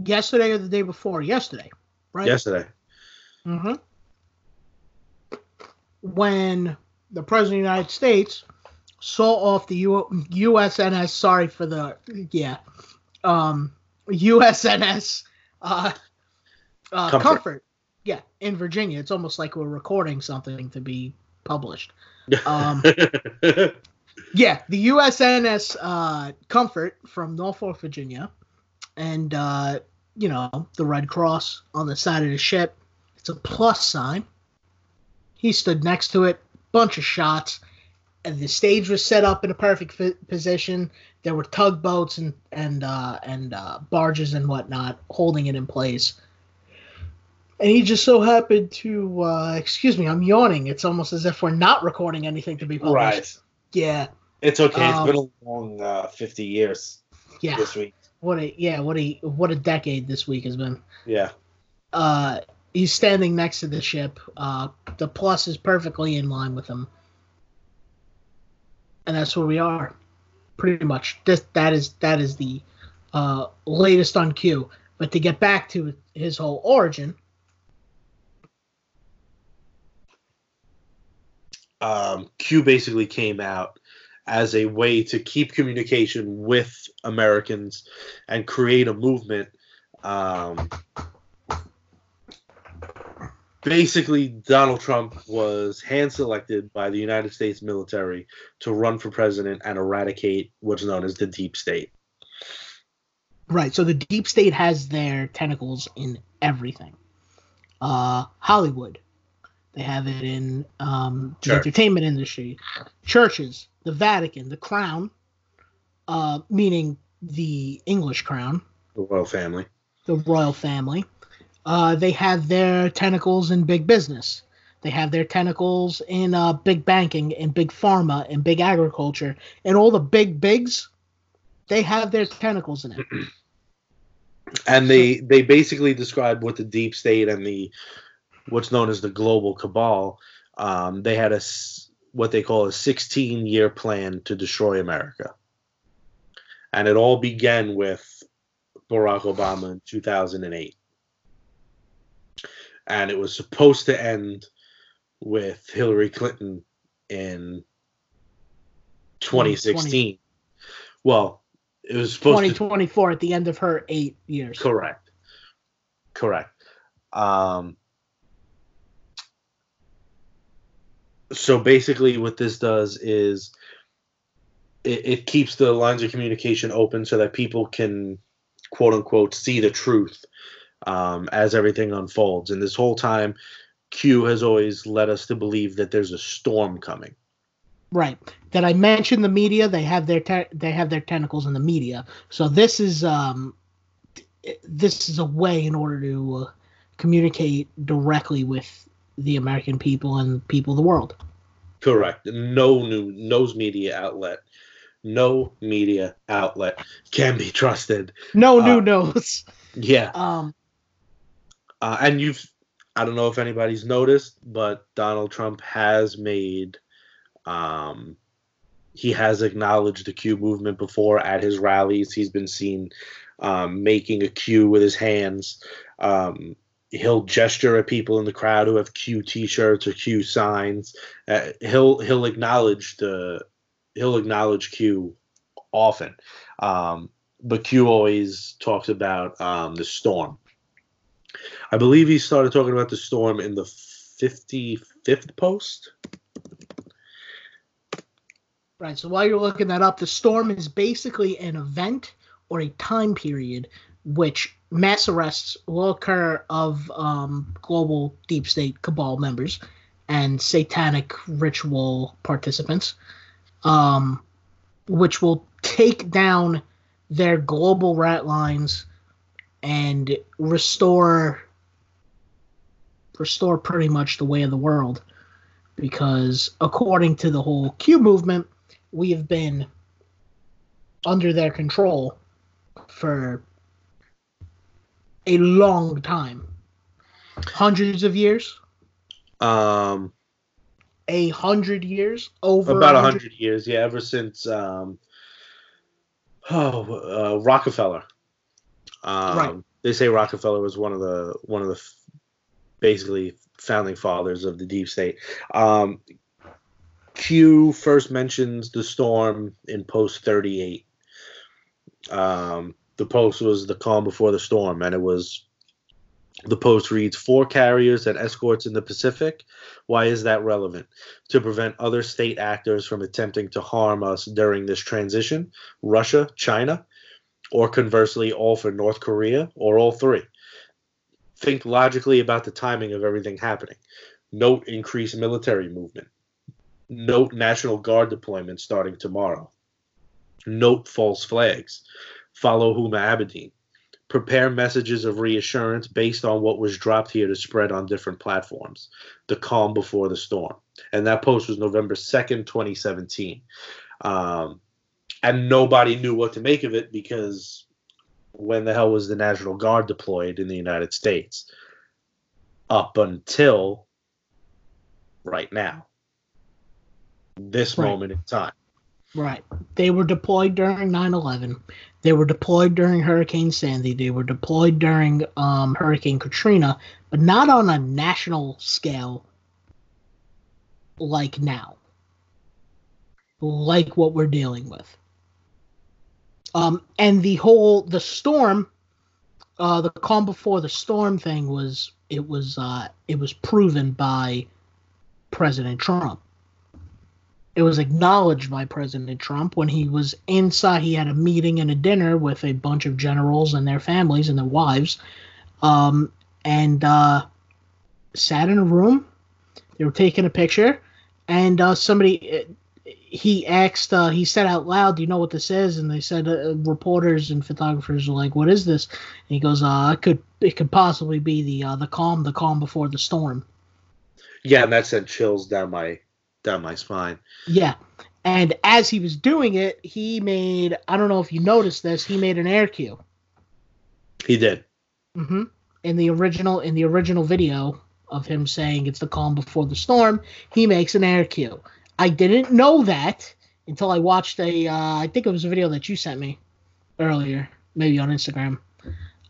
yesterday or the day before. Yesterday. Right. Yesterday. Mm-hmm when the president of the United States saw off the U- USNS. Sorry for the yeah, um, USNS uh, uh, Comfort. Comfort. Yeah, in Virginia. It's almost like we're recording something to be published. *laughs* Um, yeah, the USNS uh, Comfort from Norfolk, Virginia, and uh, you know the Red Cross on the side of the ship. It's a plus sign. He stood next to it, bunch of shots, and the stage was set up in a perfect fi- position. there were tugboats and and uh, and uh, barges and whatnot holding it in place. And he just so happened to, uh, excuse me, I'm yawning. It's almost as if we're not recording anything to be published. Right. Yeah, It's okay. Um, it's been a long uh, 50 years yeah. this week. What a yeah, what a what a decade this week has been. Yeah. Uh, he's standing next to the ship. Uh, the plus is perfectly in line with him, and that's where we are. Pretty much. This that is that is the uh, latest on Q. But to get back to his whole origin, um, Q basically came out as a way to keep communication with Americans and create a movement. Um, basically, Donald Trump was hand selected by the United States military to run for president and eradicate what's known as the deep state. right? So the deep state has their tentacles in everything. Uh, Hollywood, they have it in um, the Church. entertainment industry, churches, the Vatican, the Crown, uh, meaning the English crown, The royal family. the royal family. Uh, they have their tentacles in big business. They have their tentacles in uh, big banking, in big pharma, in big agriculture, and all the big bigs. They have their tentacles in it. *clears throat* and they they basically describe what the deep state and the what's known as the global cabal um, they had a what they call a 16 year plan to destroy america and it all began with barack obama in 2008 and it was supposed to end with hillary clinton in 2016 well it was supposed to 2024 at the end of her eight years. Correct. Correct. Um, so basically, what this does is it, it keeps the lines of communication open so that people can, quote unquote, see the truth um, as everything unfolds. And this whole time, Q has always led us to believe that there's a storm coming. Right. That I mentioned the media. They have their te- they have their tentacles in the media. So this is um, this is a way in order to uh, communicate directly with the American people and people of the world. Correct. No new news media outlet, no media outlet can be trusted. No new Uh, notes. Yeah. Um, Uh, and you've, I don't know if anybody's noticed, but Donald Trump has made, um, he has acknowledged the Q movement before at his rallies. He's been seen um, making a Q with his hands. Um, he'll gesture at people in the crowd who have Q T-shirts or Q signs. Uh, he'll he'll acknowledge the he'll acknowledge Q often, um, but Q always talks about um, the storm. I believe he started talking about the storm in the 55th post. right. So while you're looking that up, the storm is basically an event or a time period which mass arrests will occur of um, global deep state cabal members and satanic ritual participants, um, which will take down their global rat lines and restore restore pretty much the way of the world because according to the whole Q movement we have been under their control for a long time. Hundreds of years? Um, a hundred years? Over about a hundred years, yeah, ever since um, oh uh, Rockefeller. Um, Right. They say Rockefeller was one of the one of the f- basically founding fathers of the deep state. Um, Q first mentions the storm in post thirty eight. Um, the post was the calm before the storm, and it was the post reads four carriers and escorts in the Pacific. Why is that relevant? To prevent other state actors from attempting to harm us during this transition, Russia, China, or conversely, all for North Korea, or all three. Think logically about the timing of everything happening. Note increased military movement. Note National Guard deployment starting tomorrow. Note false flags. Follow Huma Abedin. Prepare messages of reassurance based on what was dropped here to spread on different platforms. The calm before the storm. And that post was November 2nd, 2017. Um, and nobody knew what to make of it because when the hell was the National Guard deployed in the United States? Up until right now. This Right. moment in time. Right. They were deployed during 9/11. They were deployed during Hurricane Sandy. They were deployed during um, Hurricane Katrina, but not on a national scale like now. Like what we're dealing with. Um, and the whole the storm, uh, the calm before the storm thing was it was uh, it was proven by President Trump it was acknowledged by President Trump when he was inside. He had a meeting and a dinner with a bunch of generals and their families and their wives, um, and uh, sat in a room. They were taking a picture, and uh, somebody he asked. Uh, he said out loud, "Do you know what this is?" And they said, uh, reporters and photographers were like, "What is this?" And he goes, "Uh, it could it could possibly be the uh, the calm, the calm before the storm." Yeah, and that sent chills down my down my spine. Yeah. And as he was doing it, he made I don't know if you noticed this, he made an air cue. He did. Mm-hmm. In the original in the original video of him saying it's the calm before the storm, he makes an air cue. I didn't know that until I watched a uh, I think it was a video that you sent me earlier, maybe on Instagram.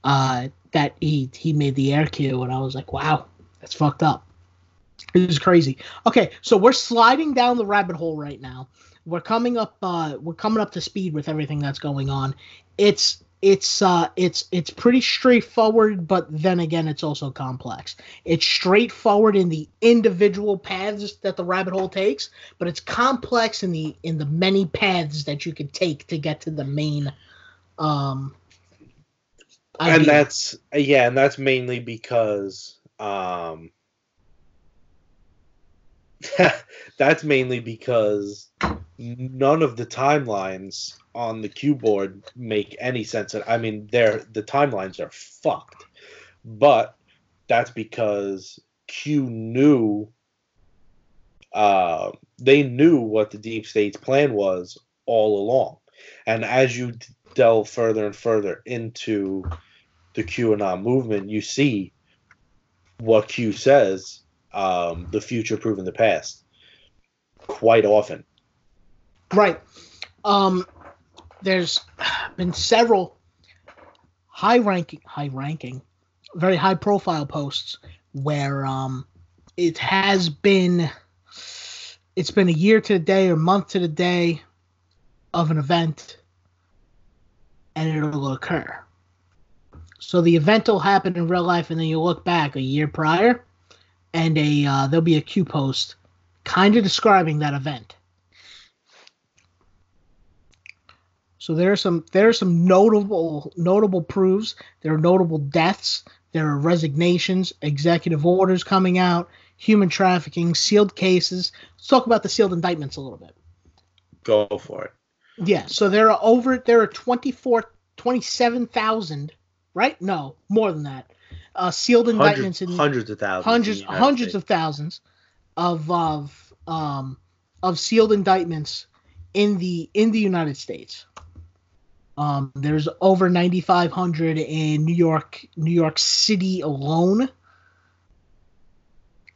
Uh, that he he made the air cue and I was like, wow, that's fucked up. It was crazy. Okay, so we're sliding down the rabbit hole right now. We're coming up. Uh, we're coming up to speed with everything that's going on. It's it's uh it's it's pretty straightforward, but then again, it's also complex. It's straightforward in the individual paths that the rabbit hole takes, but it's complex in the in the many paths that you could take to get to the main. Um, And that's yeah, and that's mainly because um *laughs* that's mainly because none of the timelines on the Q board make any sense. I mean, they're the timelines are fucked, but that's because Q knew uh, they knew what the deep state's plan was all along, and as you delve further and further into the QAnon movement, you see what Q says um, the future proving the past quite often. Right. Um, there's been several high ranking, high ranking, very high profile posts where um, it has been, it's been a year to the day or month to the day of an event, and it'll occur. So the event will happen in real life, and then you look back a year prior, and a uh, there'll be a Q post, kind of describing that event. So there are some there are some notable notable proofs. There are notable deaths. There are resignations, executive orders coming out, human trafficking, sealed cases. Let's talk about the sealed indictments a little bit. Go for it. Yeah, so there are over there are 24 27,000, right? No, more than that. Uh, sealed indictments Hundreds, in hundreds of thousands. hundreds hundreds of thousands of of um of sealed indictments in the in the United States. Um, there's over 9,500 in New York, New York City alone.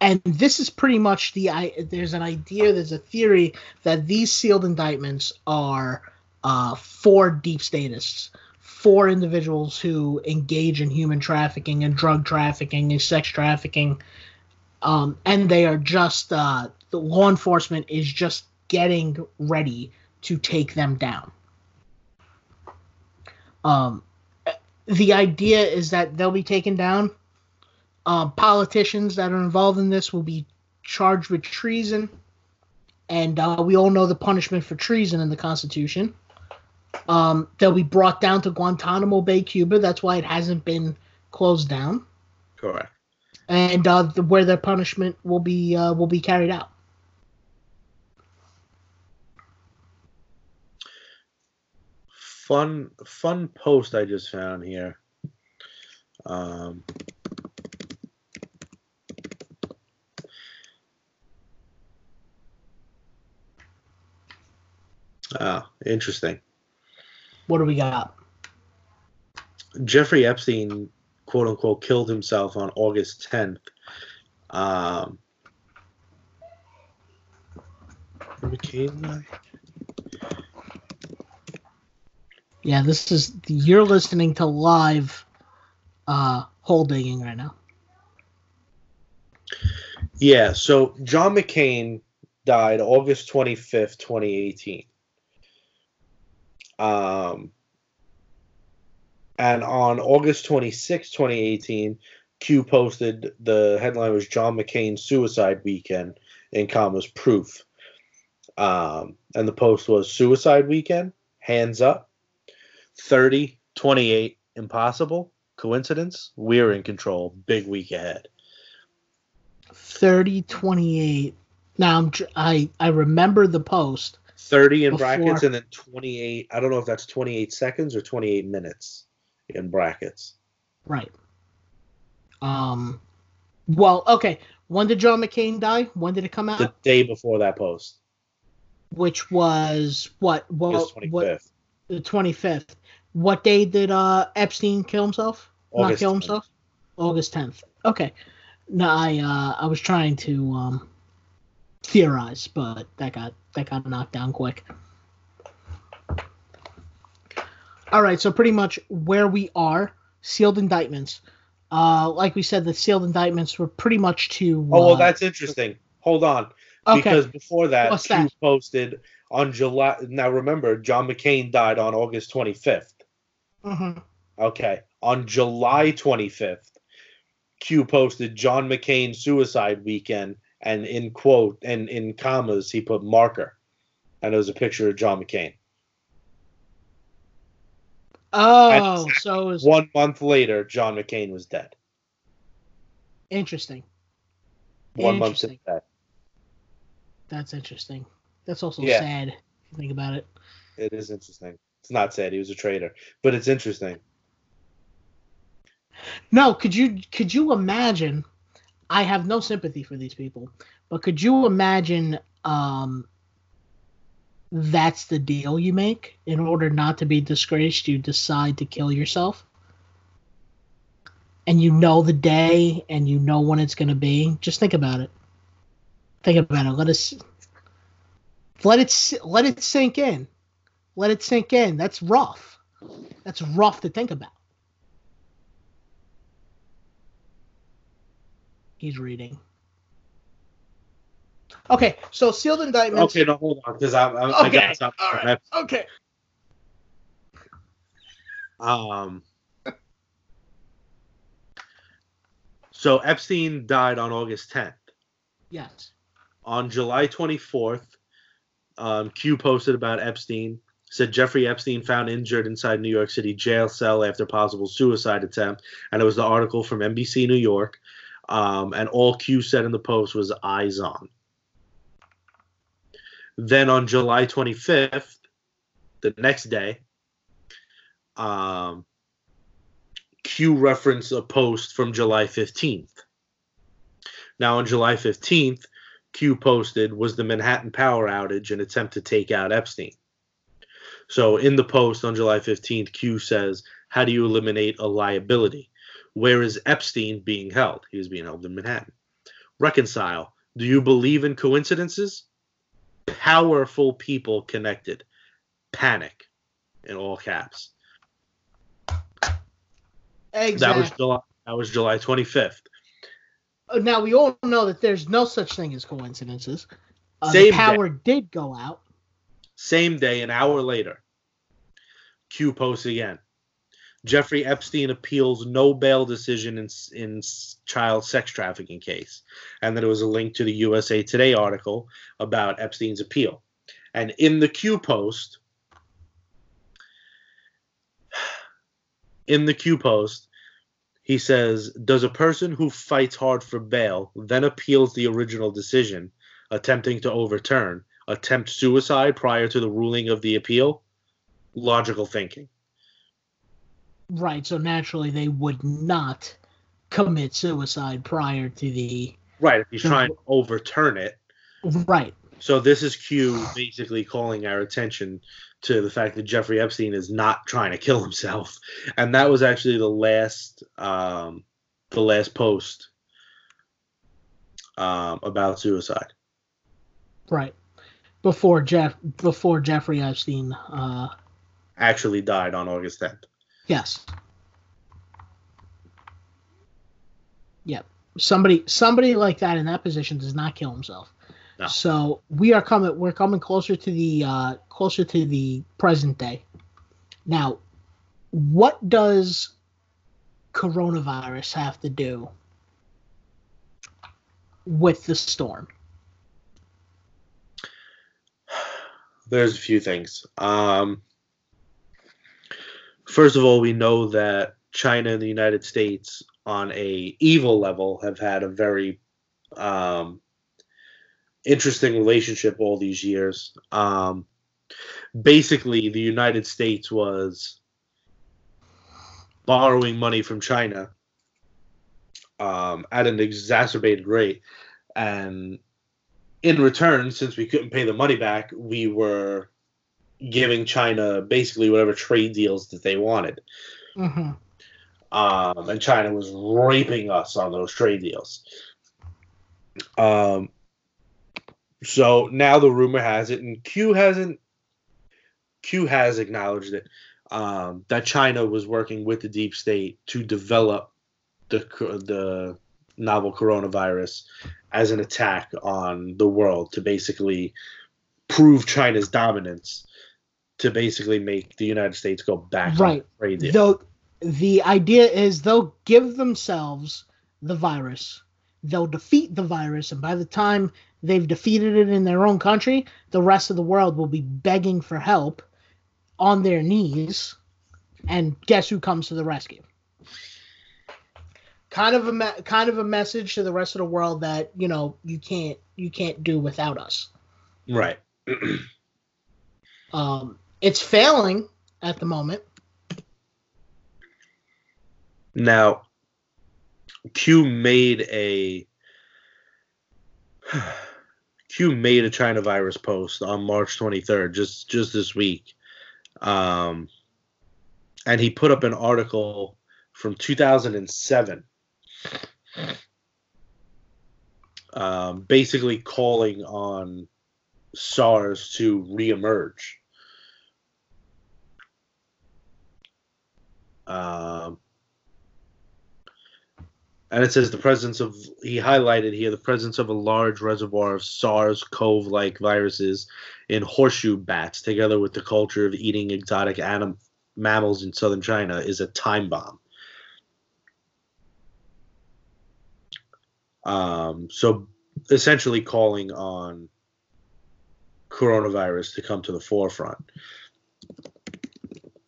And this is pretty much the I. There's an idea, there's a theory that these sealed indictments are uh, for deep statists, for individuals who engage in human trafficking and drug trafficking and sex trafficking, um, and they are just uh, the law enforcement is just getting ready to take them down. Um, the idea is that they'll be taken down. Uh, politicians that are involved in this will be charged with treason, and uh, we all know the punishment for treason in the Constitution. Um, they'll be brought down to Guantanamo Bay, Cuba. That's why it hasn't been closed down, Correct. and uh, the, where their punishment will be uh, will be carried out. Fun fun post I just found here. Um, ah, interesting. What do we got? Jeffrey Epstein, quote unquote, killed himself on August 10th. Um, McCain Yeah, this is you're listening to live uh hole digging right now. Yeah, so John McCain died August 25th, 2018. Um, and on August 26, 2018, Q posted the headline was John McCain suicide weekend in commas proof. Um, and the post was suicide weekend, hands up, 30, 28, impossible, coincidence, we're in control, big week ahead. 30 28. Now I'm tr- I I remember the post. 30 in Before- brackets and then 28. I don't know if that's 28 seconds or 28 minutes in brackets. Right. Um well, okay. When did John McCain die? When did it come out? The day before that post, Which was what? Well, August 25th. what the 25th. What day did uh Epstein kill himself? Not August kill 10th. himself? August 10th. Okay. No, I uh I was trying to um theorize, but that got that got knocked down quick. All right, so pretty much where we are, sealed indictments. Uh, like we said, the sealed indictments were pretty much to. Oh, well, uh, that's interesting. Hold on. okay. Because before that, What's that? posted on July. Now, remember, John McCain died on August 25th. Mhm. Okay. On July 25th, Q posted John McCain suicide weekend, and in quote and in commas, he put marker. And it was a picture of John McCain. Oh, That's so it was One month later, John McCain was dead. interesting. One month Interesting. that. That's interesting. That's also Yeah. sad. If you think about it. It is interesting. It's not sad he was a traitor, but it's interesting. No, could you could you imagine? I have no sympathy for these people, but could you imagine? Um, that's the deal you make in order not to be disgraced. You decide to kill yourself, and you know the day, and you know when it's going to be. Just think about it. Think about it. Let us let it let it sink in. Let it sink in. That's rough. That's rough to think about. He's reading. Okay, so sealed indictment. Okay, no, hold on, because I'm, I'm I Okay, got something. all right. Okay. Um, so Epstein died on August 10th. Yes. On July 24th, um, Q posted about Epstein. Said Jeffrey Epstein found injured inside New York City jail cell after possible suicide attempt, and it was the article from NBC New York. Um, and all Q said in the post was "eyes on." Then on July 25th, the next day, um, Q referenced a post from July 15th. Now, on July 15th, Q posted was the Manhattan power outage an attempt to take out Epstein. So, in the post on July 15th, Q says, How do you eliminate a liability? Where is Epstein being held? He was being held in Manhattan. Reconcile. Do you believe in coincidences? Powerful people connected. Panic in all caps. Exactly. That was July. That was July 25th. Uh, now we all know that there's no such thing as coincidences. Uh, the day. power did go out. Same day, an hour later, Q posts again. Jeffrey Epstein appeals no bail decision in, in child sex trafficking case. And then it was a link to the USA Today article about Epstein's appeal. And in the Q post, in the Q post, he says, Does a person who fights hard for bail then appeals the original decision, attempting to overturn, attempt suicide prior to the ruling of the appeal? logical thinking. Right. So naturally, they would not commit suicide prior to the. Right. If he's trying to overturn it. Right. So this is Q basically calling our attention to the fact that Jeffrey Epstein is not trying to kill himself, and that was actually the last, um, the last post um, about suicide. Right. Before Jeff, before Jeffrey Epstein, uh, actually died on August 10th. Yes. Yep. Somebody, somebody like that in that position does not kill himself. No. So we are coming. We're coming closer to the uh, closer to the present day. Now, what does coronavirus have to do with the storm? There's a few things. Um, first of all, we know that China and the United States, on a evil level, have had a very um, interesting relationship all these years. Um, basically, the United States was borrowing money from China um, at an exacerbated rate, and in return, since we couldn't pay the money back, we were giving China basically whatever trade deals that they wanted. Mm-hmm. Um, and China was raping us on those trade deals. Um, so now the rumor has it, and Q hasn't. Q has acknowledged it um, that China was working with the deep state to develop the the novel coronavirus as an attack on the world to basically prove China's dominance to basically make the United States go back right. Though the idea is they'll give themselves the virus, they'll defeat the virus, and by the time they've defeated it in their own country, the rest of the world will be begging for help on their knees, and guess who comes to the rescue? Kind of a me- kind of a message to the rest of the world that you know you can't you can't do without us. Right. um, it's failing at the moment. Now, Q made a *sighs* Q made a China virus post on March 23rd, just just this week, um, and he put up an article from 2007, um, basically calling on SARS to reemerge. Um, and it says the presence of he highlighted here the presence of a large reservoir of SARS-CoV like viruses in horseshoe bats together with the culture of eating exotic anim- mammals in southern China is a time bomb. Um, so essentially calling on coronavirus to come to the forefront.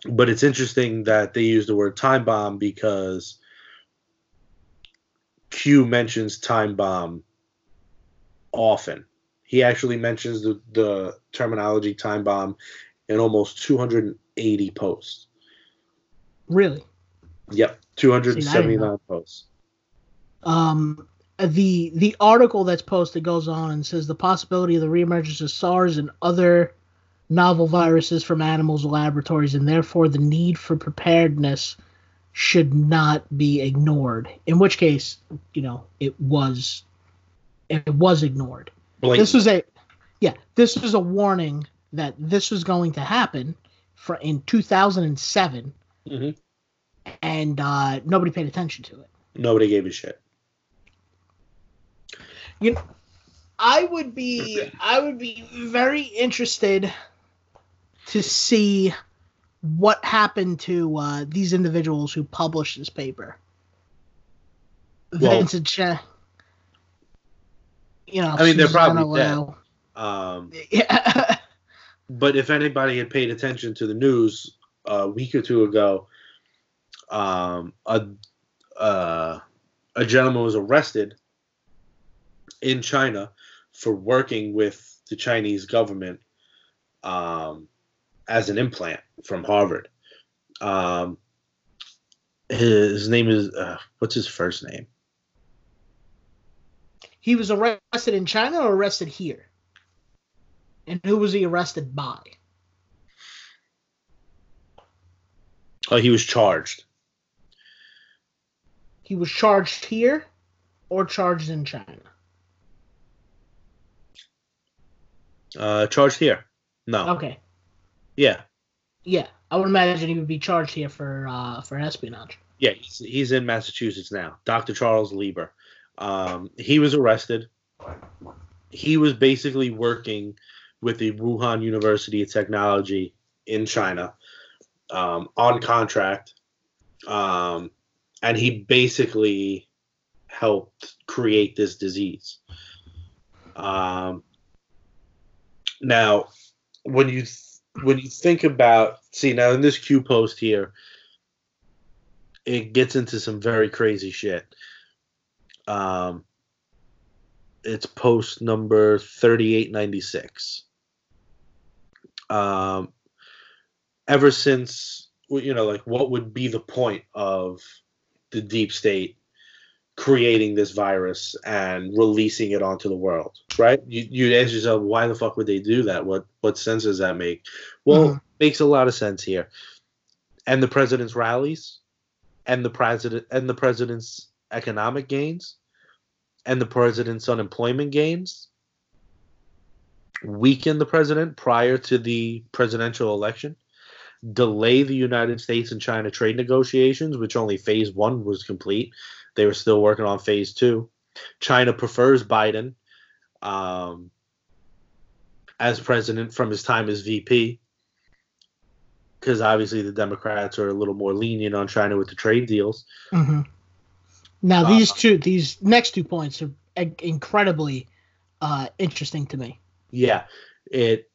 But it's interesting that they use the word time bomb because Q mentions time bomb often. He actually mentions the, the terminology time bomb in almost 280 posts. Really? Yep, 279 posts. Um, the the article that's posted goes on and says the possibility of the reemergence of SARS and other novel viruses from animals laboratories and therefore the need for preparedness should not be ignored. In which case, you know, it was it was ignored. This was a yeah, this was a warning that this was going to happen for in 2007. Mm-hmm. And uh, nobody paid attention to it. Nobody gave a shit. You know, I would be I would be very interested to see what happened to uh, these individuals who published this paper. Well, Vincent Cheng, you know, I mean, they're probably dead. Um, *laughs* yeah. but if anybody had paid attention to the news a week or two ago, um, a uh, a gentleman was arrested in China for working with the Chinese government um, as an implant from Harvard. Um, his name is uh, what's his first name? He was arrested in China or arrested here? And who was he arrested by? Oh, he was charged. He was charged here or charged in China? Uh, charged here. No. Okay. Yeah. Yeah. I would imagine he would be charged here for uh, for espionage. Yeah, he's, he's in Massachusetts now. Dr. Charles Lieber. Um, he was arrested. He was basically working with the Wuhan University of Technology in China um, on contract. Um, and he basically helped create this disease. Um, now, when you th- when you think about see now in this Q post here, it gets into some very crazy shit. Um, it's post number thirty eight ninety six. Um, ever since you know, like, what would be the point of the deep state creating this virus and releasing it onto the world, right? You you ask yourself, why the fuck would they do that? What what sense does that make? Well, Mhm. makes a lot of sense here. And the president's rallies, and the president and the president's economic gains, and the president's unemployment gains weaken the president prior to the presidential election, delay the United States and China trade negotiations, which only phase one was complete. They were still working on phase two. China prefers Biden um, as president from his time as VP because obviously the Democrats are a little more lenient on China with the trade deals. hmm Now Uh, these two, these next two points are in- incredibly uh, interesting to me. Yeah, it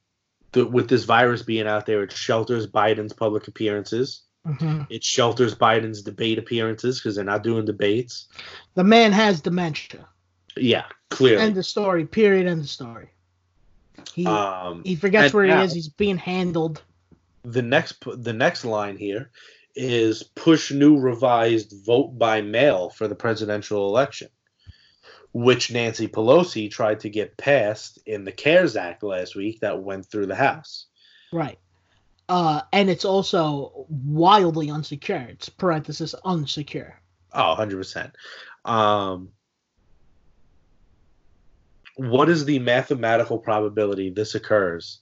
the, with this virus being out there, it shelters Biden's public appearances. Hmm It shelters Biden's debate appearances because they're not doing debates. The man has dementia. Yeah, clearly. End of story. Period. End of story. He um, he forgets where now- he is. He's being handled. the next the next line here is push new revised vote by mail for the presidential election which Nancy Pelosi tried to get passed in the CARES Act last week that went through the House. Right. Uh, and it's also wildly unsecure. It's parenthesis unsecure. Oh, 100%. Um, what is the mathematical probability this occurs?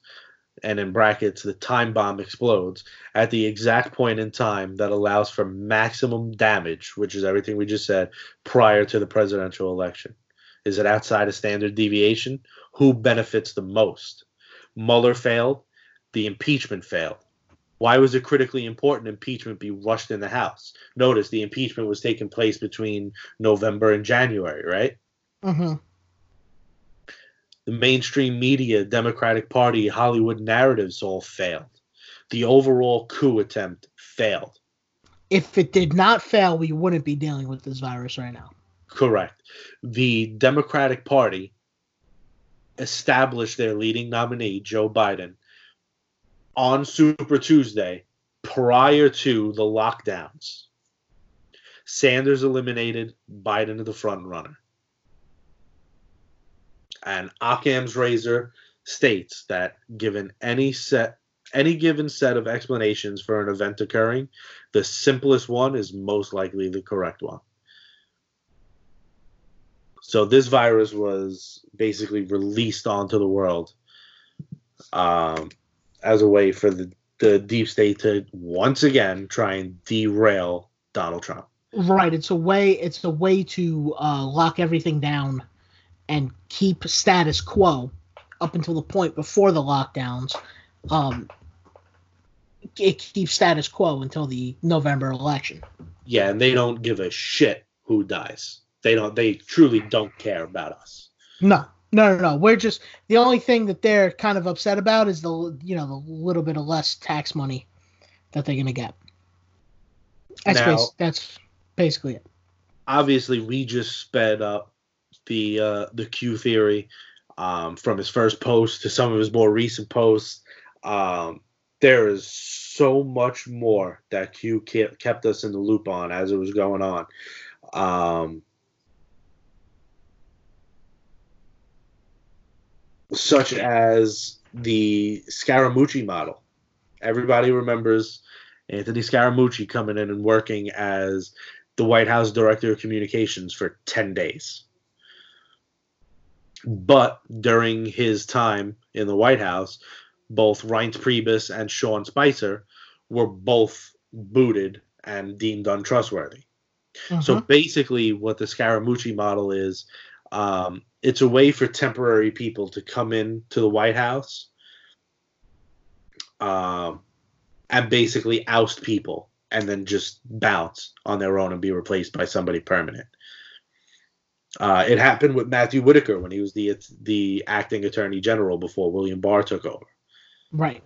And in brackets, the time bomb explodes at the exact point in time that allows for maximum damage, which is everything we just said, prior to the presidential election. Is it outside of standard deviation? Who benefits the most? Mueller failed. The impeachment failed. Why was a critically important impeachment be rushed in the House? Notice the impeachment was taking place between November and January, right? hmm The mainstream media, Democratic Party, Hollywood narratives all failed. The overall coup attempt failed. If it did not fail, we wouldn't be dealing with this virus right now. Correct. The Democratic Party established their leading nominee, Joe Biden, on Super Tuesday prior to the lockdowns. Sanders eliminated, Biden to the front runner. And Occam's razor states that given any set any given set of explanations for an event occurring, the simplest one is most likely the correct one. So this virus was basically released onto the world um, as a way for the, the deep state to once again try and derail Donald Trump. Right. It's a way. It's a way to uh, lock everything down and keep status quo up until the point before the lockdowns. Um, it keeps status quo until the November election. Yeah, and they don't give a shit who dies. They don't. They truly don't care about us. No, no, no, no. We're just the only thing that they're kind of upset about is the you know the little bit of less tax money that they're gonna get. That's Now- bas- that's basically it. obviously we just sped up the uh, the Q theory um, from his first post to some of his more recent posts. Um, there is so much more that Q kept us in the loop on as it was going on. Um, such as the Scaramucci model. Everybody remembers Anthony Scaramucci coming in and working as the White House Director of Communications for 10 days. But during his time in the White House, both Reince Priebus and Sean Spicer were both booted and deemed untrustworthy. Mm-hmm. So basically, what the Scaramucci model is, um, it's a way for temporary people to come in to the White House um, and basically oust people and then just bounce on their own and be replaced by somebody permanent. Uh, it happened with Matthew Whitaker when he was the the acting attorney general before William Barr took over. Right.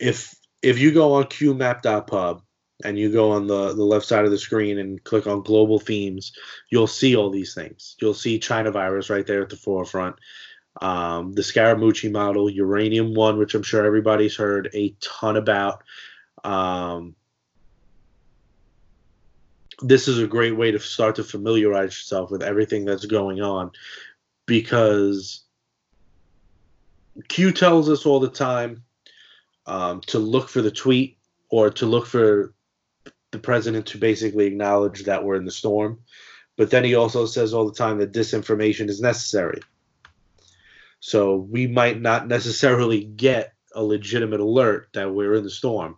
If if you go on qmap.pub and you go on the, the left side of the screen and click on global themes, you'll see all these things. You'll see China virus right there at the forefront. Um, the Scaramucci model, Uranium One, which I'm sure everybody's heard a ton about. Um, this is a great way to start to familiarize yourself with everything that's going on because Q tells us all the time um, to look for the tweet or to look for the president to basically acknowledge that we're in the storm. But then he also says all the time that disinformation is necessary. So we might not necessarily get a legitimate alert that we're in the storm.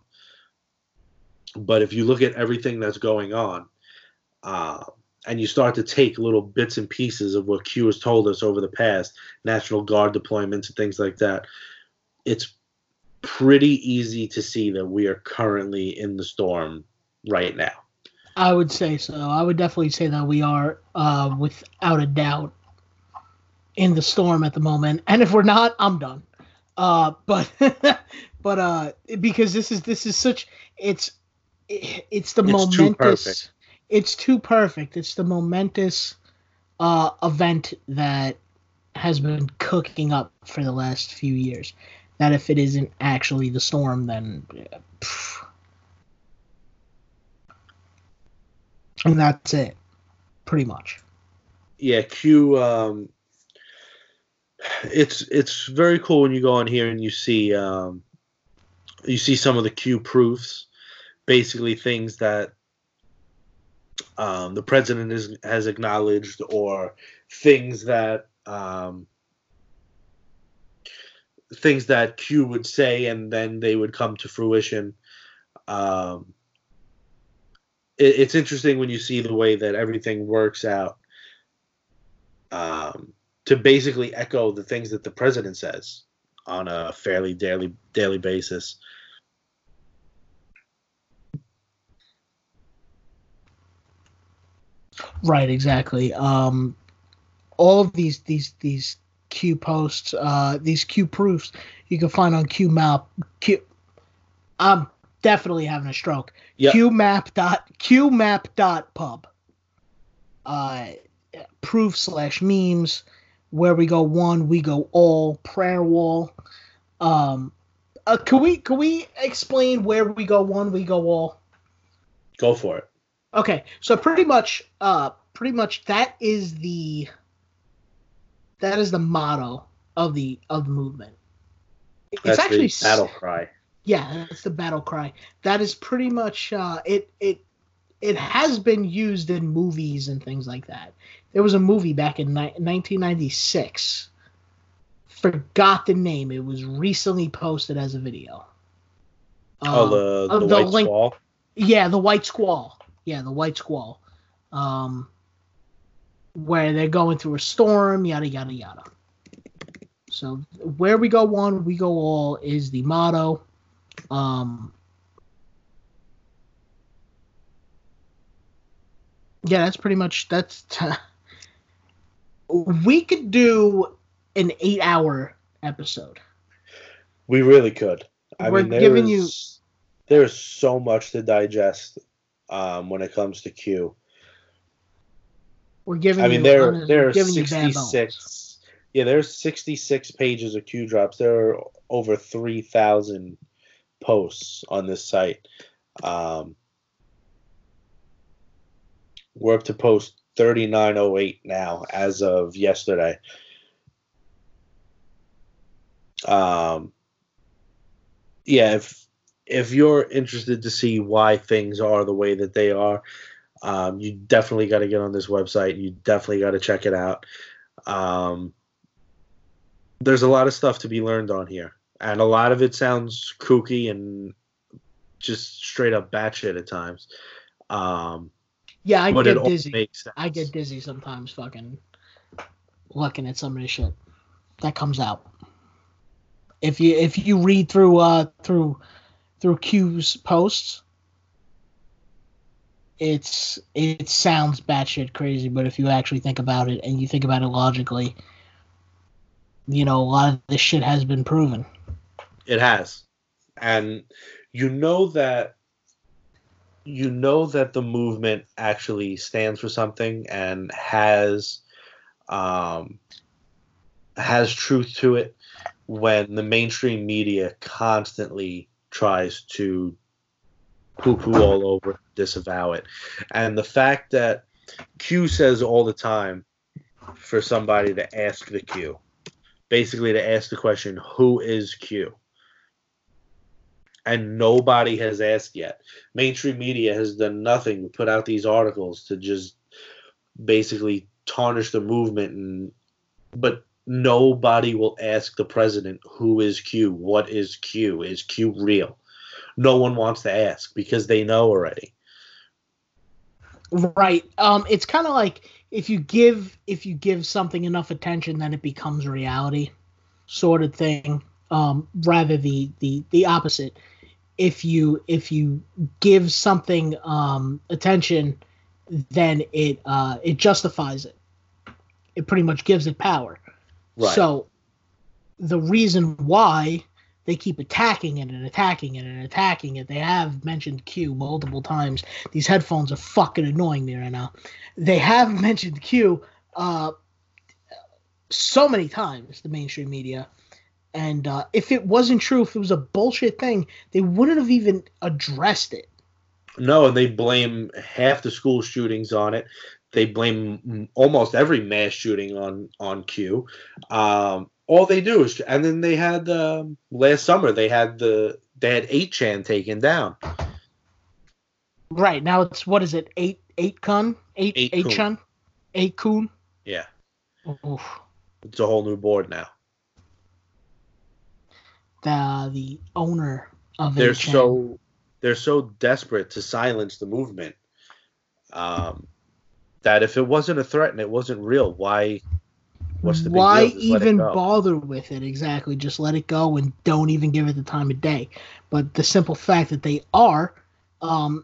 But if you look at everything that's going on, uh, and you start to take little bits and pieces of what Q has told us over the past, National Guard deployments and things like that, it's pretty easy to see that we are currently in the storm right now. I would say so. I would definitely say that we are, uh, without a doubt, in the storm at the moment. And if we're not, I'm done. Uh, but *laughs* but uh, because this is this is such it's it's the it's momentous it's too perfect. It's the momentous uh, event that has been cooking up for the last few years. That if it isn't actually the storm, then. Pff. And that's it, pretty much. Yeah, Q. Um, it's it's very cool when you go on here and you see um, you see some of the Q proofs, basically things that um, the president is, has acknowledged or things that um, things that Q would say and then they would come to fruition. Um, it, it's interesting when you see the way that everything works out um, to basically echo the things that the president says on a fairly daily daily basis. Right, exactly. Um, all of these these these Q posts, uh, these Q proofs, you can find on Q map. Q. I'm definitely having a stroke. Yep. Qmap dot qmap dot pub. Uh, proof slash memes. Where we go one, we go all. Prayer wall. Um, uh, can we can we explain where we go one, we go all? Go for it. Okay, so pretty much, uh, pretty much that is the that is the motto of the of the movement. It's that's actually battle cry. Yeah, that's the battle cry. That is pretty much uh, it. It it has been used in movies and things like that. There was a movie back in ni- 1996. Forgot the name. It was recently posted as a video. oh, the, um, the, the White link- Squall. Yeah, the White Squall yeah, the White Squall, um, where they're going through a storm, yada yada yada. So where we go one, we go all is the motto. Um, yeah, that's pretty much that's. T- we could do an eight-hour episode. We really could. I We're mean, giving you. There's so much to digest um, when it comes to Q. We're giving. I mean, there there are sixty six. Yeah, there's sixty six pages of Q drops. There are over 3,000 posts on this site. Um, we're up to post 3908 now as of yesterday. Um, yeah, if if you're interested to see why things are the way that they are, um, you definitely got to get on this website. You definitely got to check it out. Um, there's a lot of stuff to be learned on here, and a lot of it sounds kooky and just straight up batshit at times. Um, Yeah, I get dizzy. makes sense. I get dizzy sometimes fucking looking at some of this shit that comes out. If you if you read through uh through through Q's posts, it's it sounds batshit crazy, but if you actually think about it and you think about it logically, you know, a lot of this shit has been proven. It has. And you know that you know that the movement actually stands for something and has um has truth to it when the mainstream media constantly tries to poo poo all over disavow it. And the fact that Q says all the time for somebody to ask the Q, basically to ask the question, who is Q? And nobody has asked yet. Mainstream media has done nothing but put out these articles to just basically tarnish the movement and but nobody will ask the president who is Q? What is Q? Is Q real? No one wants to ask because they know already. Right. Um it's kind of like if you give if you give something enough attention then it becomes reality sort of thing. Um rather the the the opposite. If you if you give something um attention then it uh it justifies it. It pretty much gives it power. Right. So the reason why they keep attacking it and attacking it and attacking it, they have mentioned Q multiple times. These headphones are fucking annoying me right now. They have *laughs* mentioned Q uh, so many times, the mainstream media. And uh, if it wasn't true, if it was a bullshit thing, they wouldn't have even addressed it. No, and they blame half the school shootings on it. They blame almost every mass shooting on on Q. Um, all they do is, and then they had um, last summer they had the they had eight chan taken down. Right now, it's what is it? Eight eight kun eight Eight eight kun. chun eight kun. Yeah, Oof. it's a whole new board now. The the owner of the They're 8chan. so they're so desperate to silence the movement um, that if it wasn't a threat and it wasn't real, why? What's the big why deal? Just let it even bother with it exactly just let it go and don't even give it the time of day but the simple fact that they are um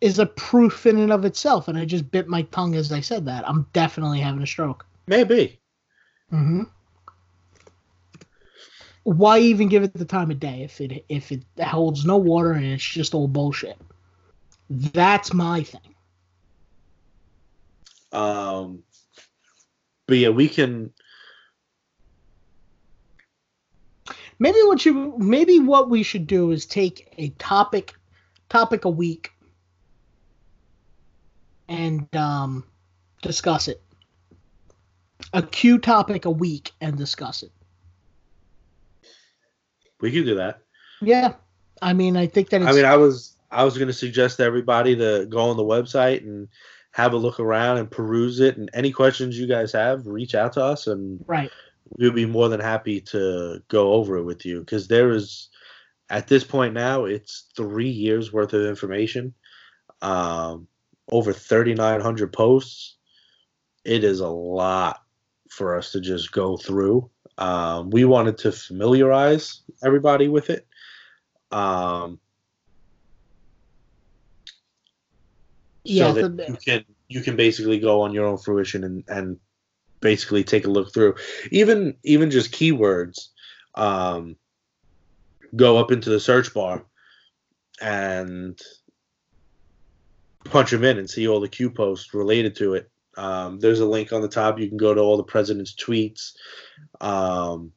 is a proof in and of itself and i just bit my tongue as i said that i'm definitely having a stroke Maybe. hmm why even give it the time of day if it if it holds no water and it's just all bullshit? That's my thing. Um, but yeah, we can. maybe what you maybe what we should do is take a topic topic a week and um discuss it. A q topic a week and discuss it We can do that. yeah i mean i think that it's I mean, I was I was going to suggest to everybody to go on the website and have a look around and peruse it. And any questions you guys have, reach out to us, and right we'll be more than happy to go over it with you. Because there is, at this point now, it's three years worth of information, um, over thirty nine hundred posts. It is a lot for us to just go through. Um, we wanted to familiarize everybody with it. Um, Yeah, so that the- you can you can basically go on your own fruition and and basically take a look through even even just keywords um go up into the search bar and punch them in and see all the q posts related to it um, there's a link on the top you can go to all the president's tweets um,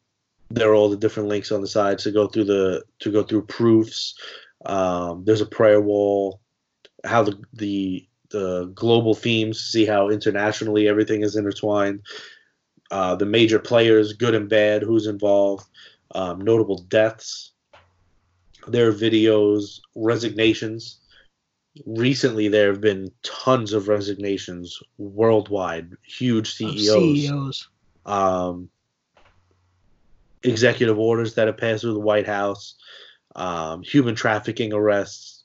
there are all the different links on the sides to go through the to go through proofs. Um, there's a prayer wall, how the the the global themes, see how internationally everything is intertwined. Uh, the major players, good and bad, who's involved, um, notable deaths. There are videos, resignations. Recently, there have been tons of resignations worldwide, huge CEOs. CEOs. Um, executive orders that have passed through the White House, um, human trafficking arrests.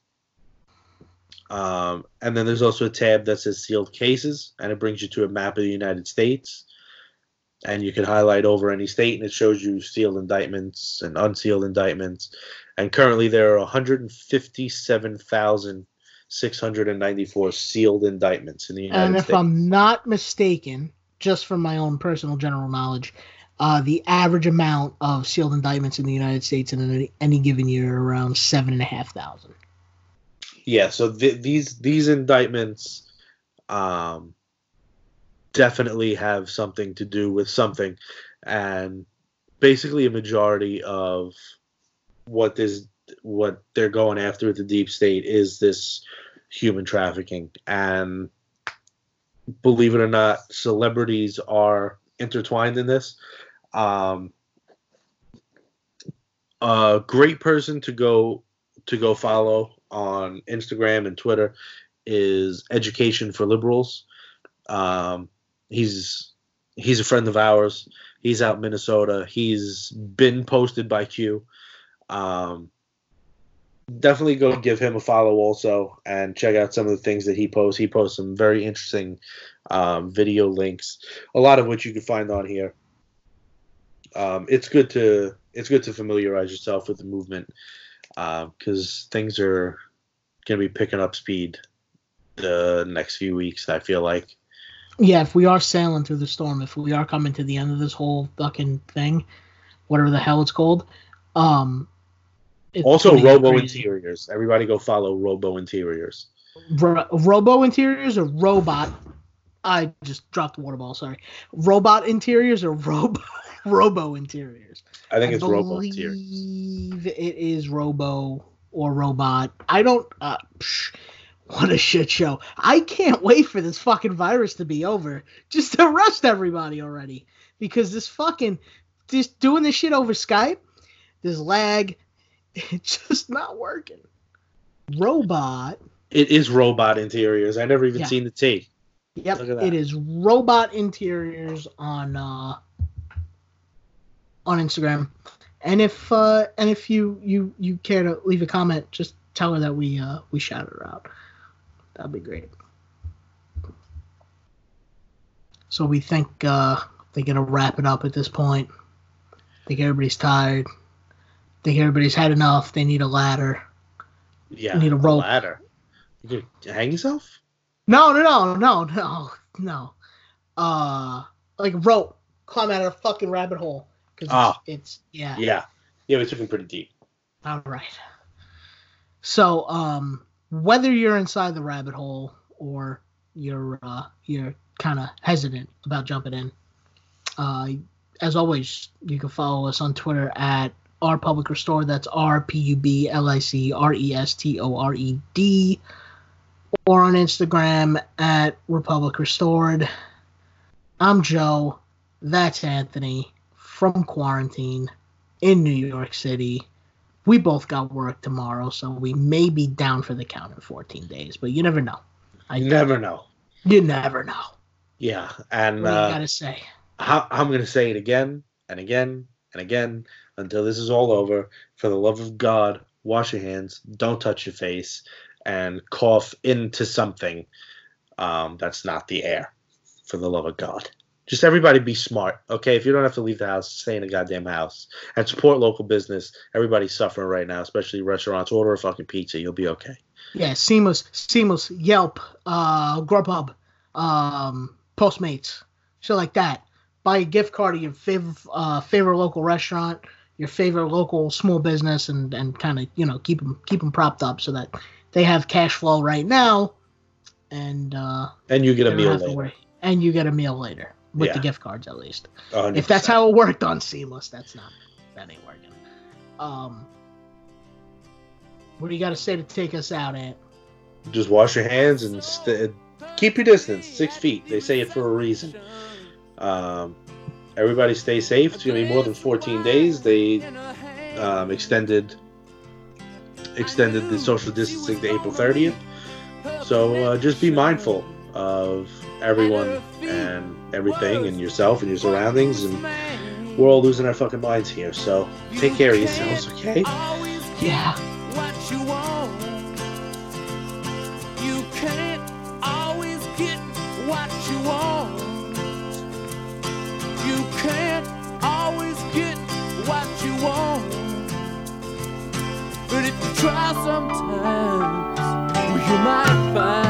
Um, and then there's also a tab that says sealed cases, and it brings you to a map of the United States. And you can highlight over any state, and it shows you sealed indictments and unsealed indictments. And currently, there are 157,694 sealed indictments in the United States. And if States. I'm not mistaken, just from my own personal general knowledge, uh, the average amount of sealed indictments in the United States in any, any given year are around seven and a half thousand. Yeah, so th- these these indictments um, definitely have something to do with something, and basically a majority of what this what they're going after with the deep state is this human trafficking and believe it or not celebrities are intertwined in this um, a great person to go to go follow on Instagram and Twitter is Education for Liberals. Um, he's he's a friend of ours. He's out in Minnesota. He's been posted by Q. Um, definitely go give him a follow also and check out some of the things that he posts. He posts some very interesting um, video links, a lot of which you can find on here um, it's good to it's good to familiarize yourself with the movement because uh, things are going to be picking up speed the next few weeks. I feel like. Yeah, if we are sailing through the storm, if we are coming to the end of this whole fucking thing, whatever the hell it's called, um, it's also Robo Interiors. Everybody go follow Robo Interiors. Ro- Robo Interiors or Robot? I just dropped the water ball. Sorry. Robot Interiors or Robo *laughs* Robo Interiors. I think I it's Robo Interiors. It is Robo or Robot. I don't. Uh, psh, what a shit show! I can't wait for this fucking virus to be over. Just arrest everybody already because this fucking just doing this shit over Skype, this lag, *laughs* it's just not working. Robot. It is Robot Interiors. I never even yeah. seen the T. Yep, it is Robot Interiors on uh, on Instagram. And if uh, and if you you you care to leave a comment, just tell her that we uh, we shout her out. That'd be great. So we think uh, they're gonna wrap it up at this point. I think everybody's tired. Think everybody's had enough. They need a ladder. Yeah, they need a rope. A ladder. You hang yourself? No, no, no, no, no, no. Uh, like rope. Climb out of a fucking rabbit hole. Because oh. it's, it's, yeah. Yeah. Yeah, we took him pretty deep. All right. So, um, whether you're inside the rabbit hole or you're uh, you're kind of hesitant about jumping in, uh, as always, you can follow us on Twitter at R Public Restore. That's R P U B L I C R E S T O R E D. Or on Instagram at Republic Restored. I'm Joe. That's Anthony from quarantine in New York City. We both got work tomorrow, so we may be down for the count in 14 days, but you never know. I never know. You never know. Yeah, and what uh, gotta say. I, I'm gonna say it again and again and again until this is all over. For the love of God, wash your hands, don't touch your face, and cough into something um, that's not the air. For the love of God just everybody be smart, okay? If you don't have to leave the house, stay in the goddamn house and support local business. Everybody's suffering right now, especially restaurants. Order a fucking pizza, you'll be okay. Yeah, Seamless, Seamless, Yelp, uh, Grubhub, um, Postmates, shit like that. Buy a gift card of your favorite uh, favorite local restaurant, your favorite local small business, and and kind of you know keep them keep them propped up so that they have cash flow right now, and uh, and you get a meal later. And you get a meal later with yeah. the gift cards at least. 100%. If that's how it worked on Seamless, that's not. that ain't working. Um, what do you got to say to take us out, Ant? Just wash your hands and st- keep your distance, six feet. They say it for a reason. Um, everybody stay safe. It's gonna be more than 14 days. They um, extended extended the social distancing to April 30th. So uh, just be mindful of everyone and everything, and yourself and your surroundings, and we're all losing our fucking minds here. So take care of yourselves, okay? Yeah. Try sometimes, you might find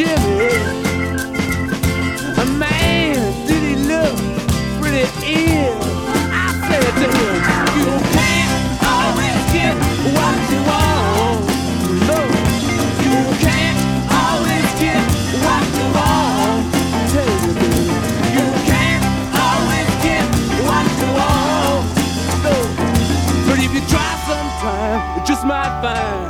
Jimmy. A man, did he look pretty ill? I said to him, You can't always get what you want. No, you can't always get what you want. Tell you, baby, you can't always get what you want. No, but if you try sometime, you just might find.